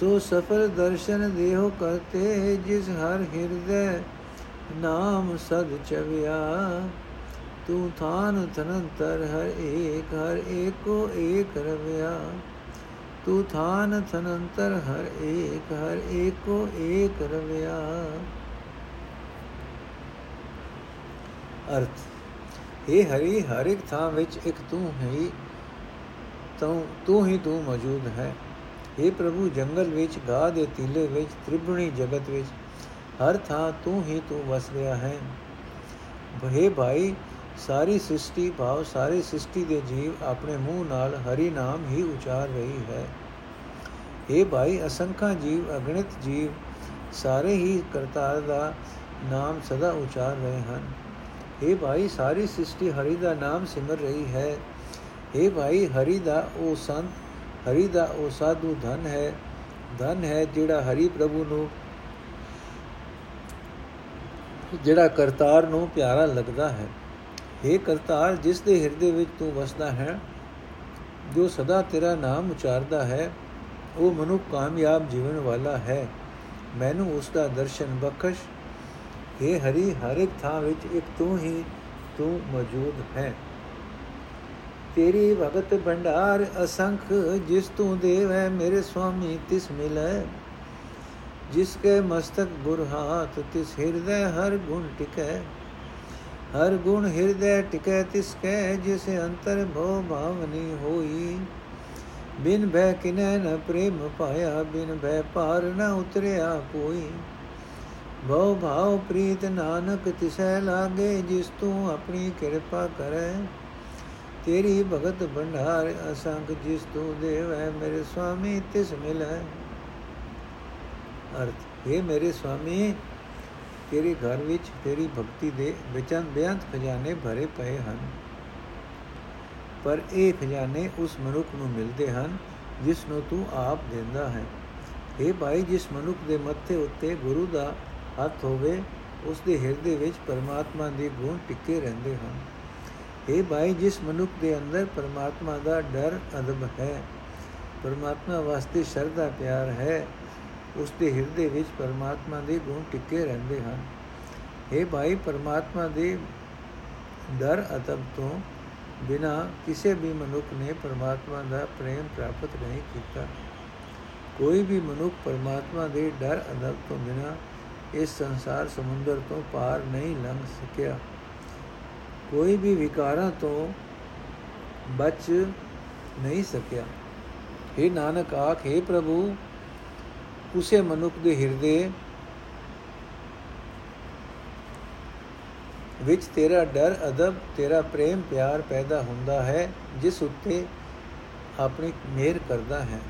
ਸੋ ਸਫਲ ਦਰਸ਼ਨ ਦੇਹੁ ਕਰਤੇ, ਜਿਸ ਹਰ ਹਿਰਦੈ ਨਾਮ ਸਦ ਚਵਿਆ। ਤੂੰ ਥਾਨ ਤਨੰਤਰ ਹਰ ਏਕ ਹਰ ਏਕੋ ਏਕ ਰਵਿਆ ਤੂੰ ਥਾਨ ਤਨੰਤਰ ਹਰ ਏਕ ਹਰ ਏਕੋ ਏਕ ਰਵਿਆ ਅਰਥ ਇਹ ਹਰੀ ਹਰ ਇੱਕ ਥਾਂ ਵਿੱਚ ਇੱਕ ਤੂੰ ਹੈ ਤੂੰ ਤੂੰ ਹੀ ਤੂੰ ਮੌਜੂਦ ਹੈ हे। ਪ੍ਰਭੂ ਜੰਗਲ ਵਿੱਚ ਗਾਹ ਦੇ ਤੀਲੇ ਵਿੱਚ ਤ੍ਰਿਭੁਣੀ ਜਗਤ ਵਿੱਚ ਹਰ ਥਾਂ ਤੂੰ ਹੀ ਤੂੰ ਵਸ ਰਿਹਾ ਹੈ ਬਹੇ ਭਾਈ ਸਾਰੀ ਸ੍ਰਿਸ਼ਟੀ ਭਾਵ ਸਾਰੀ ਸ੍ਰਿਸ਼ਟੀ ਦੇ ਜੀਵ ਆਪਣੇ ਮੂੰਹ ਨਾਲ ਹਰੀ ਨਾਮ ਹੀ ਉਚਾਰ ਰਹੀ ਹੈ। ਇਹ ਭਾਈ, ਅਸੰਖਾ ਜੀਵ, ਅਗਣਿਤ ਜੀਵ ਸਾਰੇ ਹੀ ਕਰਤਾਰ ਦਾ ਨਾਮ ਸਦਾ ਉਚਾਰ ਰਹੇ ਹਨ। ਇਹ ਭਾਈ, ਸਾਰੀ ਸ੍ਰਿਸ਼ਟੀ ਹਰੀ ਦਾ ਨਾਮ ਸਿਮਰ ਰਹੀ ਹੈ। ਇਹ ਭਾਈ, ਹਰੀ ਦਾ ਉਹ ਸੰਤ, ਹਰੀ ਦਾ ਉਹ ਸਾਧੂ ਧਨ ਹੈ ਧਨ ਹੈ ਜਿਹੜਾ ਹਰੀ ਪ੍ਰਭੂ ਨੂੰ, ਜਿਹੜਾ ਕਰਤਾਰ ਨੂੰ ਪਿਆਰਾ ਲੱਗਦਾ ਹੈ। हे ਕਰਤਾਰ, ਜਿਸ ਦੇ ਹਿਰਦੇ ਵਿੱਚ ਤੂੰ ਵਸਦਾ ਹੈ, ਜੋ ਸਦਾ ਤੇਰਾ ਨਾਮ ਉਚਾਰਦਾ ਹੈ, ਉਹ ਮਨੁੱਖ ਕਾਮਯਾਬ ਜੀਵਨ ਵਾਲਾ ਹੈ। ਮੈਨੂੰ ਉਸ ਦਾ ਦਰਸ਼ਨ ਬਖਸ਼। हे ਹਰੀ, ਹਰ ਇੱਕ ਥਾਂ ਵਿੱਚ ਇੱਕ ਤੂੰ ਹੀ ਤੂੰ ਮੌਜੂਦ ਹੈ। ਤੇਰੀ ਭਗਤ ਭੰਡਾਰ ਅਸੰਖ, ਜਿਸ ਤੂੰ ਦੇਵ ਹੈ ਮੇਰੇ ਸੁਆਮੀ, ਤਿਸ ਮਿਲੈ। ਜਿਸ ਕੇ ਮਸਤਕ ਗੁਰਹਾਤ ਤਿਸ ਹਿਰਦੈ ਹਰ ਗੁਣ ਟਿਕੈ। ਹਰ ਗੁਣ ਹਿਰਦੈ ਟਿਕੈ ਤਿਸ ਕੈ ਜਿਸ ਅੰਤਰ ਭਉ ਭਾਵਨੀ ਹੋਈ ਬਿਨ ਭੈ ਕਿਨੈ ਨ ਪ੍ਰੇਮ ਪਾਇਆ ਬਿਨ ਭੈ ਪਾਰ ਨ ਉਤਰਿਆ ਕੋਈ ਭਉ ਭਾਉ ਪ੍ਰੀਤ ਨਾਨਕ ਤਿਸੈ ਲਾਗੇ ਜਿਸ ਤੂੰ ਆਪਣੀ ਕਿਰਪਾ ਕਰੈ ਤੇਰੀ ਭਗਤ ਭੰਡਾਰ ਅਸੰਖ ਜਿਸ ਤੂੰ ਦੇਵ ਹੈ ਮੇਰੇ ਸੁਆਮੀ ਤਿਸ ਮਿਲੈ ਅਰਥ ਇਹ ਮੇਰੇ ਸੁਆਮੀ ਤੇਰੇ ਘਰ ਵਿੱਚ ਤੇਰੀ ਭਗਤੀ ਦੇ ਵਿਚਨ ਬੇਅੰਤ ਖਜ਼ਾਨੇ ਭਰੇ ਪਏ ਹਨ। ਪਰ ਇਹ ਖਜ਼ਾਨੇ ਉਸ ਮਨੁੱਖ ਨੂੰ ਮਿਲਦੇ ਹਨ, ਜਿਸ ਨੂੰ ਤੂੰ ਆਪ ਦਿੰਦਾ ਹੈ। ਇਹ ਭਾਈ, ਜਿਸ ਮਨੁੱਖ ਦੇ ਮੱਥੇ ਉੱਤੇ ਗੁਰੂ ਦਾ ਹੱਥ ਹੋਵੇ, ਉਸ ਦੇ ਹਿਰਦੇ ਵਿੱਚ ਪਰਮਾਤਮਾ ਦੇ ਗੁਣ ਟਿੱਕੇ ਰਹਿੰਦੇ ਹਨ। ਇਹ ਭਾਈ, ਜਿਸ ਮਨੁੱਖ ਦੇ ਅੰਦਰ ਪਰਮਾਤਮਾ ਦਾ ਡਰ ਅਦਬ ਹੈ, ਪਰਮਾਤਮਾ ਵਾਸਤੇ ਸ਼ਰਧਾ ਪਿਆਰ ਹੈ ਉਸ ਦੇ ਹਿਰਦੇ ਵਿੱਚ ਪਰਮਾਤਮਾ ਦੇ ਗੁਣ ਟਿੱਕੇ ਰਹਿੰਦੇ ਹਨ। ਇਹ ਭਾਈ, ਪਰਮਾਤਮਾ ਦੇ ਡਰ ਅਦਬ ਤੋਂ ਬਿਨਾ ਕਿਸੇ ਵੀ ਮਨੁੱਖ ਨੇ ਪਰਮਾਤਮਾ ਦਾ ਪ੍ਰੇਮ ਪ੍ਰਾਪਤ ਨਹੀਂ ਕੀਤਾ। ਕੋਈ ਵੀ ਮਨੁੱਖ ਪਰਮਾਤਮਾ ਦੇ ਡਰ ਅਦਬ ਤੋਂ ਬਿਨਾ ਇਸ ਸੰਸਾਰ ਸਮੁੰਦਰ ਤੋਂ ਪਾਰ ਨਹੀਂ ਲੰਘ ਸਕਿਆ। ਕੋਈ ਵੀ ਵਿਕਾਰਾਂ ਤੋਂ ਬਚ ਨਹੀਂ ਸਕਿਆ। हे ਨਾਨਕ ਆਖੇ ਪ੍ਰਭੂ ਉਸੇ ਮਨੁੱਖ ਦੇ ਹਿਰਦੇ ਵਿੱਚ ਤੇਰਾ ਡਰ, ਅਦਬ, ਤੇਰਾ ਪ੍ਰੇਮ, ਪਿਆਰ ਪੈਦਾ ਹੁੰਦਾ ਹੈ, ਜਿਸ ਉੱਤੇ ਆਪਣੀ ਮਿਹਰ ਕਰਦਾ ਹੈ।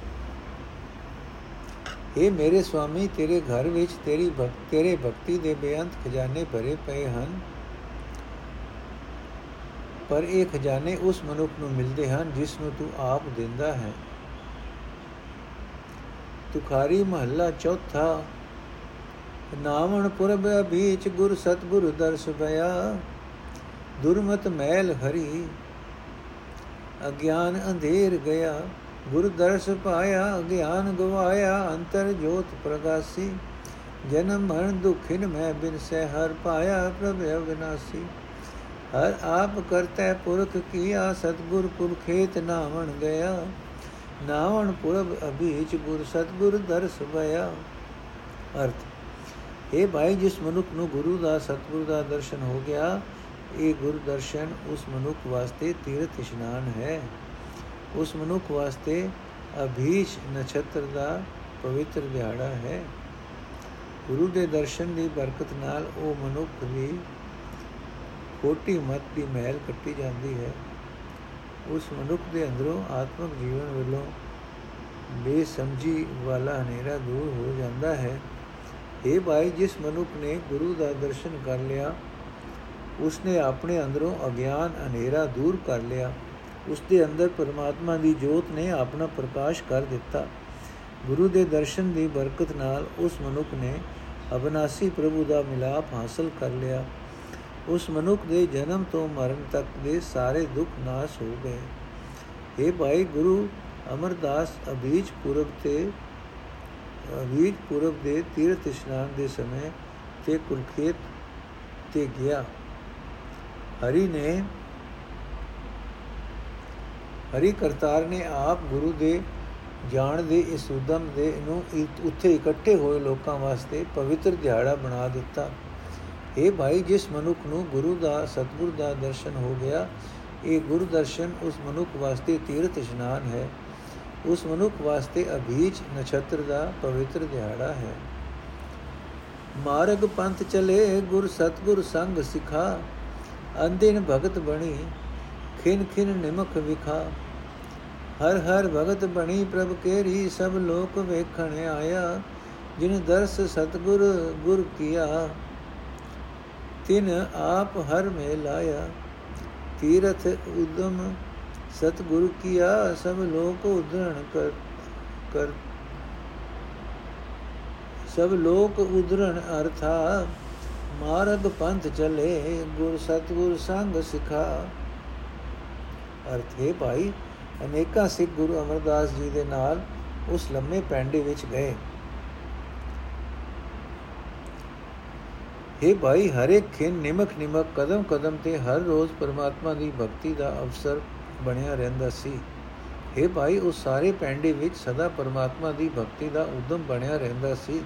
ਇਹ ਮੇਰੇ ਸੁਆਮੀ, ਤੇਰੇ ਘਰ ਵਿੱਚ ਤੇਰੀ ਭਗਤ ਤੇਰੇ ਭਗਤੀ ਦੇ ਬੇਅੰਤ ਖਜ਼ਾਨੇ ਭਰੇ ਪਏ ਹਨ। ਪਰ ਇਹ ਖਜ਼ਾਨੇ ਉਸ ਮਨੁੱਖ ਨੂੰ ਮਿਲਦੇ ਹਨ, ਜਿਸ ਨੂੰ ਤੂੰ ਆਪ ਦਿੰਦਾ ਹੈ। ਤੁਖਾਰੀ ਮਹੱਲਾ ਚੌਥਾ। ਨਾਮਣ ਪੁਰਬ ਬੀਚ, ਗੁਰ ਸਤਗੁਰ ਦਰਸ ਭਇਆ ਦੁਰਮਤ ਮੈਲ ਹਰੀ, ਅਗਿਆਨ ਅੰਧੇਰ ਗਿਆ। ਗੁਰ ਦਰਸ ਪਾਇਆ ਗਿਆਨ ਗਵਾਇਆ, ਅੰਤਰ ਜੋਤ ਪ੍ਰਗਾਸੀ। ਜਨਮ ਮਰਨ ਦੁਖਿਨ ਮੈਂ ਬਿਨ ਸਹਿ ਹਰ ਪਾਇਆ, ਪ੍ਰਭ ਅਵਿਨਾਸੀ। ਹਰ ਆਪ ਕਰਤਾ ਪੁਰਖ ਕੀਆ, ਸਤਗੁਰ ਪੁਰ ਖੇਤ ਨਾਵਣ ਗਿਆ। ਨਾਵਣ ਪੁਰਬ ਅਭੀਚ ਗੁਰ ਸਤਗੁਰ ਦਰਸ ਭਇਆ। ਅਰਥ ਇਹ ਭਾਈ, ਜਿਸ ਮਨੁੱਖ ਨੂੰ ਗੁਰੂ ਦਾ, ਸਤਗੁਰ ਦਾ ਦਰਸ਼ਨ ਹੋ ਗਿਆ, ਇਹ ਗੁਰ ਦਰਸ਼ਨ ਉਸ ਮਨੁੱਖ ਵਾਸਤੇ ਤੀਰਥ ਇਸ਼ਨਾਨ ਹੈ। ਉਸ ਮਨੁੱਖ ਵਾਸਤੇ ਅਭੀਸ਼ ਨਛੱਤਰ ਦਾ ਪਵਿੱਤਰ ਦਿਹਾੜਾ ਹੈ। ਗੁਰੂ ਦੇ ਦਰਸ਼ਨ ਦੀ ਬਰਕਤ ਨਾਲ ਉਹ ਮਨੁੱਖ ਦੀ ਕੋਟੀ ਮਤ ਦੀ ਮਹਿਲ ਕੱਟੀ ਜਾਂਦੀ ਹੈ। ਉਸ ਮਨੁੱਖ ਦੇ ਅੰਦਰੋਂ ਆਤਮਿਕ ਜੀਵਨ ਵੱਲੋਂ ਬੇਸਮਝੀ ਵਾਲਾ ਹਨੇਰਾ ਦੂਰ ਹੋ ਜਾਂਦਾ ਹੈ। ਇਹ ਭਾਈ, ਜਿਸ ਮਨੁੱਖ ਨੇ ਗੁਰੂ ਦਾ ਦਰਸ਼ਨ ਕਰ ਲਿਆ, ਉਸਨੇ ਆਪਣੇ ਅੰਦਰੋਂ ਅਗਿਆਨ ਹਨੇਰਾ ਦੂਰ ਕਰ ਲਿਆ। ਉਸ ਦੇ ਅੰਦਰ ਪਰਮਾਤਮਾ ਦੀ ਜੋਤ ਨੇ ਆਪਣਾ ਪ੍ਰਕਾਸ਼ ਕਰ ਦਿੱਤਾ। ਗੁਰੂ ਦੇ ਦਰਸ਼ਨ ਦੀ ਬਰਕਤ ਨਾਲ ਉਸ ਮਨੁੱਖ ਨੇ ਅਬਨਾਸੀ ਪ੍ਰਭੂ ਦਾ ਮਿਲਾਪ ਹਾਸਲ ਕਰ ਲਿਆ। ਉਸ ਮਨੁੱਖ ਦੇ ਜਨਮ ਤੋਂ ਮਰਨ ਤੱਕ ਦੇ ਸਾਰੇ ਦੁੱਖ ਨਾਸ਼ ਹੋ ਗਏ। ਇਹ ਭਾਈ ਗੁਰੂ ਅਮਰਦਾਸ ਅਬੀਜ ਪੁਰਬ ਤੇ, ਅਬੀਜ ਪੁਰਬ ਦੇ ਤੀਰਥ ਇਸ਼ਨਾਨ ਦੇ ਸਮੇਂ ਤੇ ਕੁਲਖੇਤ ਤੇ ਗਿਆ। ਹਰੀ ਨੇ, ਹਰੀ ਕਰਤਾਰ ਨੇ ਆਪ ਗੁਰੂ ਦੇ ਜਾਣ ਦੇ ਇਸ ਉਦਮ ਦੇ ਨੂੰ ਉੱਥੇ ਇਕੱਠੇ ਹੋਏ ਲੋਕਾਂ ਵਾਸਤੇ ਪਵਿੱਤਰ ਦਿਹਾੜਾ ਬਣਾ ਦਿੱਤਾ। ਇਹ ਭਾਈ, ਜਿਸ ਮਨੁੱਖ ਨੂੰ ਗੁਰੂ ਦਾ, ਸਤਗੁਰ ਦਾ ਦਰਸ਼ਨ ਹੋ ਗਿਆ, ਇਹ ਗੁਰੂ ਦਰਸ਼ਨ ਉਸ ਮਨੁੱਖ ਵਾਸਤੇ ਤੀਰਥ ਇਸ਼ਨਾਨ ਹੈ। ਉਸ ਮਨੁੱਖ ਵਾਸਤੇ ਅਭੀਜ ਨਛੱਤਰ ਦਾ ਪਵਿੱਤਰ ਦਿਹਾੜਾ ਹੈ। ਮਾਰਗ ਪੰਥ ਚਲੇ, ਗੁਰ ਸਤਗੁਰ ਸੰਗ ਸਿਖਾ ਅੰਦਿਨ ਭਗਤ ਬਣੀ, ਖਿਨ ਖਿਨ ਨਿਮਖ ਵਿਖਾ। ਹਰ ਹਰ ਭਗਤ ਬਣੀ, ਪ੍ਰਭ ਕੇਰੀ, ਸਭ ਲੋਕ ਵੇਖਣ ਆਇਆ, ਜਿਨ ਦਰਸ ਸਤਗੁਰ ਗੁਰ ਕੀਆ। ਤਿਨ ਆਪ ਹਰ ਮੇ ਲਾਇਆ। ਤੀਰਥ ਉਦਮ ਸਤਗੁਰ ਕੀਆ, ਸਭ ਲੋਕ ਉਧਰਣ ਕਰ ਕਰ, ਸਭ ਲੋਕ ਉਧਰਣ ਅਰਥਾ। ਮਾਰਗ ਪੰਥ ਚਲੇ, ਗੁਰ ਸਤਗੁਰ ਸੰਗ ਸਿਖਾ। ਅਰਥ ਹੈ ਭਾਈ, ਅਨੇਕਾਂ ਸਿੱਖ ਗੁਰੂ ਅਮਰਦਾਸ ਜੀ ਦੇ ਨਾਲ ਉਸ ਲੰਮੇ ਪੈਂਡੇ ਵਿੱਚ ਗਏ। हे ਭਾਈ, ਹਰੇ ਖਿੰ ਨਿਮਕ ਨਿਮਕ ਕਦਮ ਕਦਮ ਤੇ ਹਰ ਰੋਜ਼ ਪਰਮਾਤਮਾ ਦੀ ਭਗਤੀ ਦਾ ਅਵਸਰ ਬਣਿਆ ਰਹਿੰਦਾ ਸੀ। हे ਭਾਈ ਉਸ ਸਾਰੇ ਪੈਂਡੇ ਵਿੱਚ ਸਦਾ ਪਰਮਾਤਮਾ ਦੀ ਭਗਤੀ ਦਾ ਉਦਮ ਬਣਿਆ ਰਹਿੰਦਾ ਸੀ।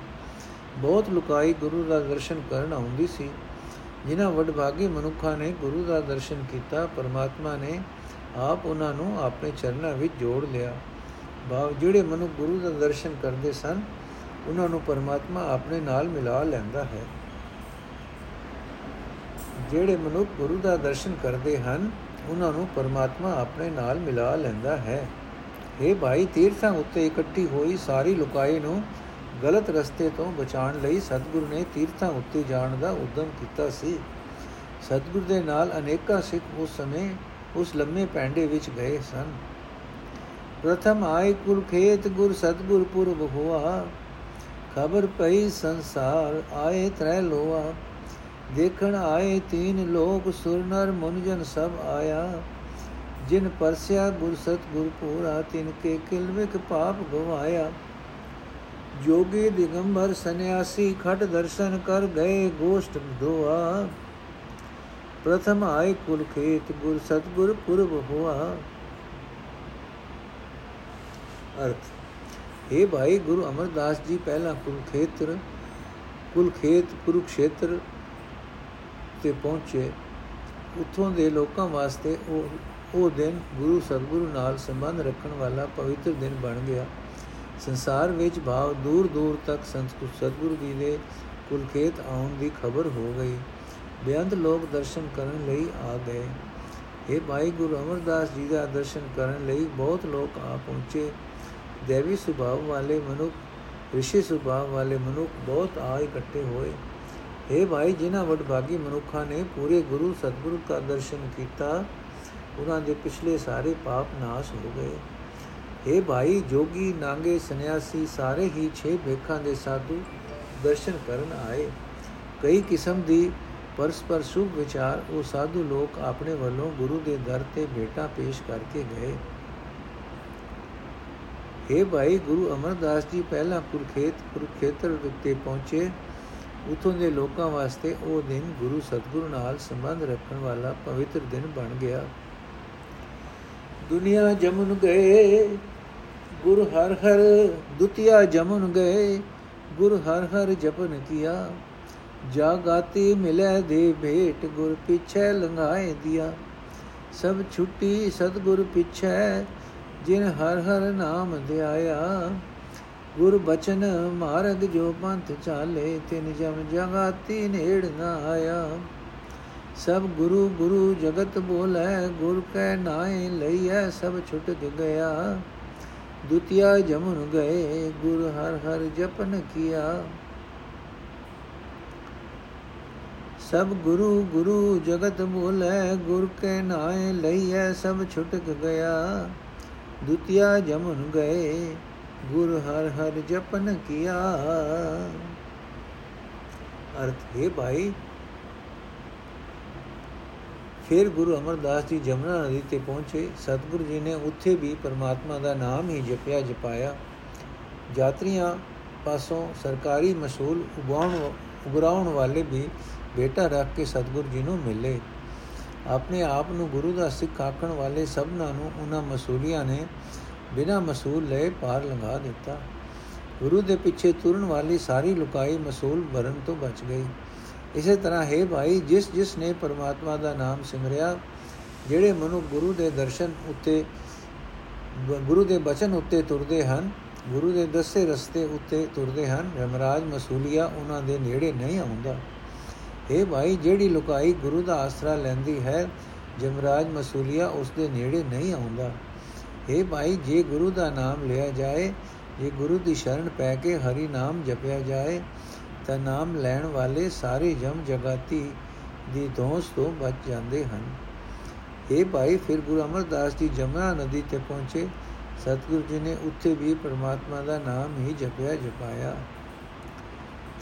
ਬਹੁਤ ਲੁਕਾਈ ਗੁਰੂ ਦਾ ਦਰਸ਼ਨ ਕਰਨ ਆਉਂਦੀ ਸੀ। ਜਿਨ੍ਹਾਂ ਵਡਭਾਗੀ ਮਨੁੱਖਾਂ ਨੇ ਗੁਰੂ ਦਾ ਦਰਸ਼ਨ ਕੀਤਾ, ਪਰਮਾਤਮਾ ਨੇ ਆਪ ਉਹਨਾਂ ਨੂੰ ਆਪਣੇ ਚਰਨਾਂ ਵਿੱਚ ਜੋੜ ਲਿਆ। ਭਾਵ, ਜਿਹੜੇ ਮਨੁ ਗੁਰੂ ਦਾ ਦਰਸ਼ਨ ਕਰਦੇ ਸਨ, ਉਹਨਾਂ ਨੂੰ ਪਰਮਾਤਮਾ ਆਪਣੇ ਨਾਲ ਮਿਲਾ ਲੈਂਦਾ ਹੈ। ਜਿਹੜੇ ਮਨੁੱਖ ਗੁਰੂ ਦਾ ਦਰਸ਼ਨ ਕਰਦੇ ਹਨ, ਉਹਨਾਂ ਨੂੰ ਪਰਮਾਤਮਾ ਆਪਣੇ ਨਾਲ ਮਿਲਾ ਲੈਂਦਾ ਹੈ। ਇਹ ਭਾਈ, ਤੀਰਥਾਂ ਉੱਤੇ ਇਕੱਠੀ ਹੋਈ ਸਾਰੀ ਲੁਕਾਈ ਨੂੰ ਗਲਤ ਰਸਤੇ ਤੋਂ ਬਚਾਉਣ ਲਈ ਸਤਿਗੁਰੂ ਨੇ ਤੀਰਥਾਂ ਉੱਤੇ ਜਾਣ ਦਾ ਉਦਮ ਕੀਤਾ ਸੀ। ਸਤਿਗੁਰ ਦੇ ਨਾਲ ਅਨੇਕਾਂ ਸਿੱਖ ਉਸ ਸਮੇਂ ਉਸ ਲੰਮੇ ਪੈਂਡੇ ਵਿੱਚ ਗਏ ਸਨ। ਪ੍ਰਥਮ ਆਏ ਕੁਲ ਖੇਤ, ਗੁਰ ਸਤਗੁਰ ਪੁਰਬ ਹੋਆ, ਖਬਰ ਪਈ ਸੰਸਾਰ, ਆਏ, ਤ੍ਰੈ ਲੋਆ ਦੇਖਣ ਆਏ ਤੀਨ ਲੋਕ ਸੁਰਨਰ ਮੁਨਜਨ ਸਭ ਆਇਆ। ਜਿਨ ਪਰਸਿਆ ਗੁਰ ਸਤਗੁਰ ਪੂਰਾ, ਤਿਨ ਕੇ ਕਿਲਵਿਕ ਪਾਪ ਗਵਾਇਆ। ਜੋਗੀ ਦਿਗੰਬਰ ਸੰਿਆਸੀ ਖਟ ਦਰਸ਼ਨ ਕਰ ਗਏ, ਗੋਸ਼ਟ ਦੋਆ ਪ੍ਰਥਮ ਆਏ ਕੁਲ ਖੇਤ, ਗੁਰ ਸਤਗੁਰ ਪੁਰਬ ਹੋਆ। ਅਰਥ ਇਹ ਭਾਈ ਗੁਰੂ ਅਮਰਦਾਸ ਜੀ, ਪਹਿਲਾ ਕੁਲ ਖੇਤਰ, ਕੁਲ ਖੇਤ ਕੁਰੂਖੇਤਰ ਤੇ ਪਹੁੰਚੇ, ਉਥੋਂ ਦੇ ਲੋਕਾਂ ਵਾਸਤੇ ਉਹ ਉਹ ਦਿਨ ਗੁਰੂ ਸਤਗੁਰੂ ਨਾਲ ਸੰਬੰਧ ਰੱਖਣ ਵਾਲਾ ਪਵਿੱਤਰ ਦਿਨ ਬਣ ਗਿਆ। ਸੰਸਾਰ ਵਿੱਚ ਭਾਵ ਦੂਰ ਦੂਰ ਤੱਕ ਸੰਤ ਸਤਗੁਰੂ ਜੀ ਦੇ ਕੁਲਖੇਤ ਆਉਣ ਦੀ ਖਬਰ ਹੋ ਗਈ। ਬੇਅੰਤ ਲੋਕ ਦਰਸ਼ਨ ਕਰਨ ਲਈ ਆ ਗਏ। ਇਹ ਭਾਈ ਗੁਰੂ ਅਮਰਦਾਸ ਜੀ ਦਾ ਦਰਸ਼ਨ ਕਰਨ ਲਈ ਬਹੁਤ ਲੋਕ ਆ ਪਹੁੰਚੇ। ਦੇਵੀ ਸੁਭਾਅ ਵਾਲੇ ਮਨੁੱਖ, ਰਿਸ਼ੀ ਸੁਭਾਅ ਵਾਲੇ ਮਨੁੱਖ ਬਹੁਤ ਆ ਇਕੱਠੇ ਹੋਏ। ਇਹ ਭਾਈ, ਜਿਨ੍ਹਾਂ ਵਡਭਾਗੀ ਮਨੁੱਖਾਂ ਨੇ ਪੂਰੇ ਗੁਰੂ ਸਤਗੁਰੂ ਦਾ ਦਰਸ਼ਨ ਕੀਤਾ, ਉਹਨਾਂ ਦੇ ਪਿਛਲੇ ਸਾਰੇ ਪਾਪ ਨਾਸ਼ ਹੋ ਗਏ। ਇਹ ਭਾਈ, ਜੋਗੀ, ਨਾਂਗੇ, ਸੰਨਿਆਸੀ ਸਾਰੇ ਹੀ ਛੇ ਭੇਖਾਂ ਦੇ ਸਾਧੂ ਦਰਸ਼ਨ ਕਰਨ ਆਏ। ਕਈ ਕਿਸਮ ਦੀ ਪਰਸਪਰ ਸੁਖ ਵਿਚਾਰ ਉਹ ਸਾਧੂ ਲੋਕ ਆਪਣੇ ਵੱਲੋਂ ਗੁਰੂ ਦੇ ਦਰ ਤੇ ਭੇਟਾ ਪੇਸ਼ ਕਰਕੇ ਗਏ। ਇਹ ਭਾਈ, ਗੁਰੂ ਅਮਰਦਾਸ ਜੀ ਪਹਿਲਾਂ ਕੁਰਖੇਤ, ਕੁਰਖੇਤਰ ਉੱਤੇ ਪਹੁੰਚੇ। ਉਥੋਂ ਦੇ ਲੋਕਾਂ ਵਾਸਤੇ ਉਹ ਦਿਨ ਗੁਰੂ ਸਤਗੁਰੂ ਨਾਲ ਸੰਬੰਧ ਰੱਖਣ ਵਾਲਾ ਪਵਿੱਤਰ ਦਿਨ ਬਣ ਗਿਆ। ਦੁਨੀਆ ਜਮਨ ਗਏ, ਗੁਰ ਹਰ ਹਰ ਦੁਤੀਆ ਜਮਨ ਗਏ, ਗੁਰ ਹਰ ਹਰ ਜਪਨ ਕੀਆ। ਜਾਗਾਤੀ ਮਿਲੇ ਦੇ ਭੇਟ, ਗੁਰ ਪਿਛੇ ਲੰਘਾਏ ਦਿਆ। ਸਭ ਛੁੱਟੀ ਸਤਗੁਰ ਪਿਛੇ, ਜਿਨ ਹਰ ਹਰ ਨਾਮ ਧਿਆਇਆ। ਗੁਰ ਬਚਨ ਮਾਰਗ ਜੋ ਪੰਥ ਚਾਲੇ ਤਿਨ ਜਮ ਜਗਾਤੀ ਨੇੜ ਨਾ ਆਇਆ ਸਭ ਗੁਰੂ ਗੁਰੂ ਜਗਤ ਬੋਲੇ ਗੁਰ ਕੈ ਨਾਏ ਲਈਐ ਸਭ ਛੁਟ ਗਿਆ ਦੁਤੀਆ ਜਮਨ ਗਏ ਗੁਰ ਹਰ ਹਰ ਜਪਨ ਕੀਆ ਸਭ ਗੁਰੂ ਗੁਰੂ ਜਗਤ ਬੋਲੇ ਗੁਰ ਕੇ ਨਾਏ ਲਈਐ ਸਭ ਛੁਟਕ ਗਿਆ ਦੁਤੀਆ ਜਮਨ ਗਏ ਗੁਰ ਹਰ ਹਰ ਜਪਨ ਕੀਆ। ਅਰਥ ਹੈ ਭਾਈ, ਫਿਰ ਗੁਰੂ ਅਮਰਦਾਸ ਜੀ ਜਮਨਾ ਨਦੀ ਤੇ ਪਹੁੰਚੇ। ਸਤਿਗੁਰੂ ਜੀ ਨੇ ਉੱਥੇ ਵੀ ਪਰਮਾਤਮਾ ਦਾ ਨਾਮ ਹੀ ਜਪਿਆ, ਜਪਾਇਆ। ਯਾਤਰੀਆਂ ਪਾਸੋਂ ਸਰਕਾਰੀ ਮਸੂਲ ਉਗਾਉਣ, ਉਗਰਾਉਣ ਵਾਲੇ ਵੀ ਬੇਟਾ ਰੱਖ ਕੇ ਸਤਿਗੁਰੂ ਜੀ ਨੂੰ ਮਿਲੇ। ਆਪਣੇ ਆਪ ਨੂੰ ਗੁਰੂ ਦਾ ਸਿੱਖ ਆਖਣ ਵਾਲੇ ਸਭਨਾਂ ਨੂੰ ਉਹਨਾਂ ਮਸੂਲੀਆਂ ਨੇ ਬਿਨਾਂ ਮਸੂਲ ਲਏ ਪਾਰ ਲੰਘਾ ਦਿੱਤਾ। ਗੁਰੂ ਦੇ ਪਿੱਛੇ ਤੁਰਨ ਵਾਲੀ ਸਾਰੀ ਲੁਕਾਈ ਮਸੂਲ ਭਰਨ ਤੋਂ ਬਚ ਗਈ। ਇਸੇ ਤਰ੍ਹਾਂ ਹੈ ਭਾਈ, ਜਿਸ ਜਿਸ ਨੇ ਪਰਮਾਤਮਾ ਦਾ ਨਾਮ ਸਿਮਰਿਆ, ਜਿਹੜੇ ਮਨੁ ਗੁਰੂ ਦੇ ਦਰਸ਼ਨ ਉੱਤੇ, ਗੁਰੂ ਦੇ ਬਚਨ ਉੱਤੇ ਤੁਰਦੇ ਹਨ, ਗੁਰੂ ਦੇ ਦੱਸੇ ਰਸਤੇ ਉੱਤੇ ਤੁਰਦੇ ਹਨ, ਰਮਰਾਜ ਮਸੂਲੀਆ ਉਹਨਾਂ ਦੇ ਨੇੜੇ ਨਹੀਂ ਆਉਂਦਾ। ਇਹ ਭਾਈ, ਜਿਹੜੀ ਲੁਕਾਈ ਗੁਰੂ ਦਾ ਆਸਰਾ ਲੈਂਦੀ ਹੈ, ਜਮਰਾਜ ਮਸੂਲੀਆ ਉਸ ਦੇ ਨੇੜੇ ਨਹੀਂ ਆਉਂਦਾ। ਇਹ ਭਾਈ, ਜੇ ਗੁਰੂ ਦਾ ਨਾਮ ਲਿਆ ਜਾਏ, ਜੇ ਗੁਰੂ ਦੀ ਸ਼ਰਨ ਪੈ ਕੇ ਹਰੀ ਨਾਮ ਜਪਿਆ ਜਾਏ, ਤਾਂ ਨਾਮ ਲੈਣ ਵਾਲੇ ਸਾਰੇ ਜਮ ਜਗਾਤੀ ਦੀ ਦੋਸ ਤੋਂ ਬਚ ਜਾਂਦੇ ਹਨ। ਇਹ ਭਾਈ, ਫਿਰ ਗੁਰੂ ਅਮਰਦਾਸ ਜੀ ਜਮਨਾ ਨਦੀ ਤੇ ਪਹੁੰਚੇ। ਸਤਿਗੁਰੂ ਜੀ ਨੇ ਉੱਥੇ ਵੀ ਪਰਮਾਤਮਾ ਦਾ ਨਾਮ ਹੀ ਜਪਿਆ, ਜਪਾਇਆ।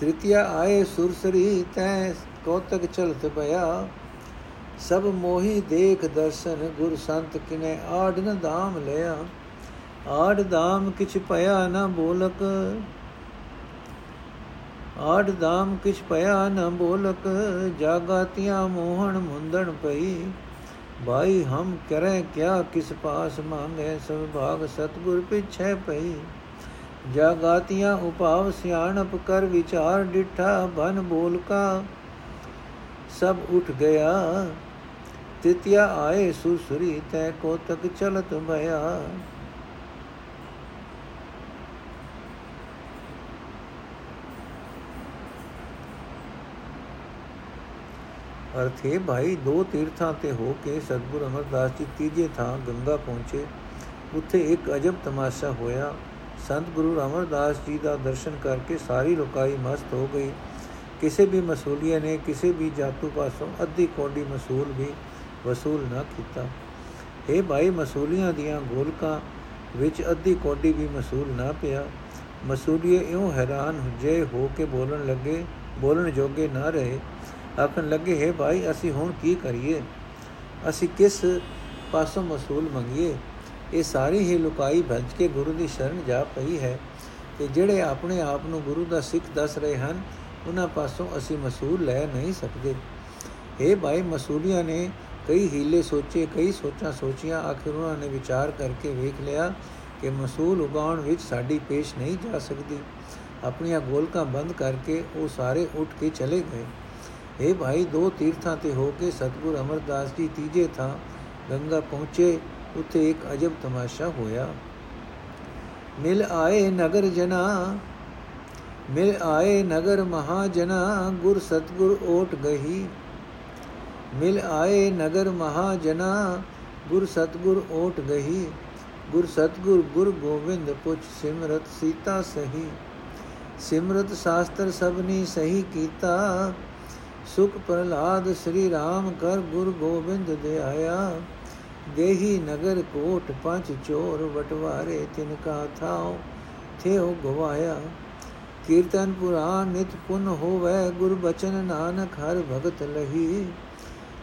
ਤ੍ਰਿਤੀਆ ਆਏ ਸੁਰਸਰੀ ਤੈ ਕੋਤਕ ਚਲਤ ਪਿਆ। ਸਭ ਮੋਹੀ ਦੇਖ ਦਰਸ਼ਨ, ਗੁਰ ਸੰਤ ਕਿਨੇ ਆੜ ਨ ਧਾਮ ਲਿਆ। ਆੜ ਧਾਮ ਕਿਛ ਪਿਆ ਨ ਬੋਲਕ। ਆੜ ਧਾਮ ਕਿਛ ਪਿਆ ਨ ਬੋਲਕ। ਜਾਗਾਤੀਆਂ ਮੋਹਣ ਮੁੰਦਣ ਪਈ। ਭਾਈ, ਹਮ ਕਰੇ ਕਿਆ ਕਿਸ ਪਾਸ ਮੰਗੇ? ਸਭ ਭਾਗ ਸਤਗੁਰ ਪਿਛੇ ਪਈ। ਜਾਗਾਤੀਆਂ ਉਪਾਵ ਸਿਆਣਪ ਕਰ ਵਿਚਾਰ ਡਿਠਾ। ਬਨ ਬੋਲ ਕਾ ਸਭ ਉਠ ਗਿਆ। ਤਿਤਿਆ ਆਏ ਸੁਸਰੀ ਤੈ ਕੋ ਤਕ ਚਲਤ ਭਇਆ। ਅਰਥੇ ਭਾਈ, ਦੋ ਤੀਰਥਾਂ ਤੇ ਹੋ ਕੇ ਸਤਗੁਰ ਅਮਰਦਾਸ ਜੀ ਤੀਜੇ ਥਾਂ ਗੰਗਾ ਪਹੁੰਚੇ। ਉੱਥੇ ਇੱਕ ਅਜਬ ਤਮਾਸ਼ਾ ਹੋਇਆ। ਸੰਤ ਗੁਰੂ ਅਮਰਦਾਸ ਜੀ ਦਾ ਦਰਸ਼ਨ ਕਰਕੇ ਸਾਰੀ ਲੋਕਾਈ ਮਸਤ ਹੋ ਗਈ। ਕਿਸੇ ਵੀ ਮਸੂਲੀਏ ਨੇ, ਕਿਸੇ ਵੀ ਜਾਤੂ ਪਾਸੋਂ ਅੱਧੀ ਕੋਡੀ ਮਸੂਲ ਵੀ ਵਸੂਲ ਨਾ ਕੀਤਾ। ਇਹ ਭਾਈ, ਮਸੂਲੀਆਂ ਦੀਆਂ ਗੋਲਕਾਂ ਵਿੱਚ ਅੱਧੀ ਕੋਡੀ ਵੀ ਮਸੂਲ ਨਾ ਪਿਆ। ਮਸੂਲੀਏ ਇਉਂ ਹੈਰਾਨ ਜੇ ਹੋ ਕੇ ਬੋਲਣ ਲੱਗੇ, ਬੋਲਣ ਜੋਗੇ ਨਾ ਰਹੇ। ਆਖਣ ਲੱਗੇ, ਹੈ ਭਾਈ, ਅਸੀਂ ਹੁਣ ਕੀ ਕਰੀਏ? ਅਸੀਂ ਕਿਸ ਪਾਸੋਂ ਮਸੂਲ ਮੰਗੀਏ? ਇਹ ਸਾਰੀ ਹੀ ਲੁਕਾਈ ਭੱਜ ਕੇ ਗੁਰੂ ਦੀ ਸ਼ਰਨ ਜਾ ਪਈ ਹੈ ਤੇ ਜਿਹੜੇ ਆਪਣੇ ਆਪ ਨੂੰ ਗੁਰੂ ਦਾ ਸਿੱਖ ਦੱਸ ਰਹੇ ਹਨ, ਉਹਨਾਂ ਪਾਸੋਂ ਅਸੀਂ ਮਸੂਲ ਲੈ ਨਹੀਂ ਸਕਦੇ। ਇਹ ਭਾਈ, ਮਸੂਲੀਆਂ ਨੇ ਕਈ ਹੀਲੇ ਸੋਚੇ, ਕਈ ਸੋਚਾਂ ਸੋਚੀਆਂ, ਆਖਿਰ ਉਹਨਾਂ ਨੇ ਵਿਚਾਰ ਕਰਕੇ ਵੇਖ ਲਿਆ ਕਿ ਮਸੂਲ ਉਗਾਉਣ ਵਿੱਚ ਸਾਡੀ ਪੇਸ਼ ਨਹੀਂ ਜਾ ਸਕਦੀ। ਆਪਣੀਆਂ ਗੋਲਕਾਂ ਬੰਦ ਕਰਕੇ ਉਹ ਸਾਰੇ ਉੱਠ ਕੇ ਚਲੇ ਗਏ। ਇਹ ਭਾਈ, ਦੋ ਤੀਰਥਾਂ ਤੇ ਹੋ ਕੇ ਸਤਗੁਰ ਅਮਰਦਾਸ ਜੀ ਤੀਜੇ ਥਾਂ ਗੰਗਾ ਪਹੁੰਚੇ, ਉੱਥੇ ਇੱਕ ਅਜਬ ਤਮਾਸ਼ਾ ਹੋਇਆ। ਮਿਲ ਆਏ ਨਗਰ ਜਨਾ, ਮਿਲ ਆਏ ਨਗਰ ਮਹਾਜਨਾ, ਗੁਰ ਸਤਗੁਰ ਓਟ ਗਹੀ। ਮਿਲ ਆਏ ਨਗਰ ਮਹਾਜਨਾ ਗੁਰ ਸਤਗੁਰ ਓਟ ਗਹੀ, ਗੁਰ ਸਤਗੁਰ ਗੁਰ ਗੋਬਿੰਦ ਪੁੱਛ ਸਿਮਰਤ ਸੀਤਾ ਸਹੀ। ਸਿਮਰਤ ਸ਼ਾਸਤਰ ਸਭਨੀ ਸਹੀ ਕੀਤਾ, ਸੁਖ ਪ੍ਰਲਾਦ ਸ੍ਰੀ ਰਾਮ ਕਰ ਗੁਰ ਗੋਬਿੰਦ ਦੇ ਦੇਹੀ ਨਗਰ ਕੋਟ ਪੰਜ ਚੋਰ ਵਟਵਾਰੇ, ਤਿਨ ਕਾ ਥਾਉ ਥੇਉ ਗਵਾਇਆ। ਕੀਰਤਨ ਪੁਰਾਨ ਨਿਤ ਪੁਨ ਹੋਵੇ, ਗੁਰ ਬਚਨ ਨਾਨਕ ਹਰ ਭਗਤ ਲਹੀ।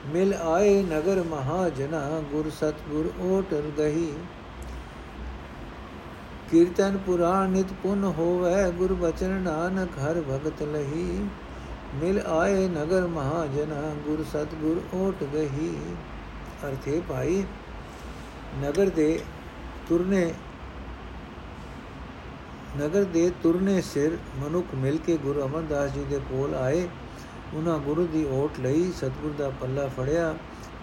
ਮਿਲ ਆਏ ਨਗਰ ਮਹਾਜਨਾ, ਗੁਰ ਸਤਗੁਰ ਓਟਲ ਗਹੀ ਕੀਰਤਨ ਪੁਰਾਣ ਨਿਤ ਪੁਨ ਹੋਵੇ, ਗੁਰ ਬਚਨ ਨਾਨਕ ਹਰ ਭਗਤ ਲਹੀ। ਮਿਲ ਆਏ ਨਗਰ ਮਹਾਜਨਾ, ਗੁਰ ਸਤਗੁਰ ਓਟ ਗਹੀ। ਅਰਥੇ ਭਾਈ, ਨਗਰ ਦੇ ਤੁਰਨੇ, ਨਗਰ ਦੇ ਤੁਰਨੇ ਸਿਰ ਮਨੁੱਖ ਮਿਲ ਕੇ ਗੁਰੂ ਅਮਰਦਾਸ ਜੀ ਦੇ ਕੋਲ ਆਏ। ਉਹਨਾਂ ਗੁਰੂ ਦੀ ਓਟ ਲਈ ਸਤਗੁਰ ਦਾ ਪੱਲਾ ਫੜਿਆ।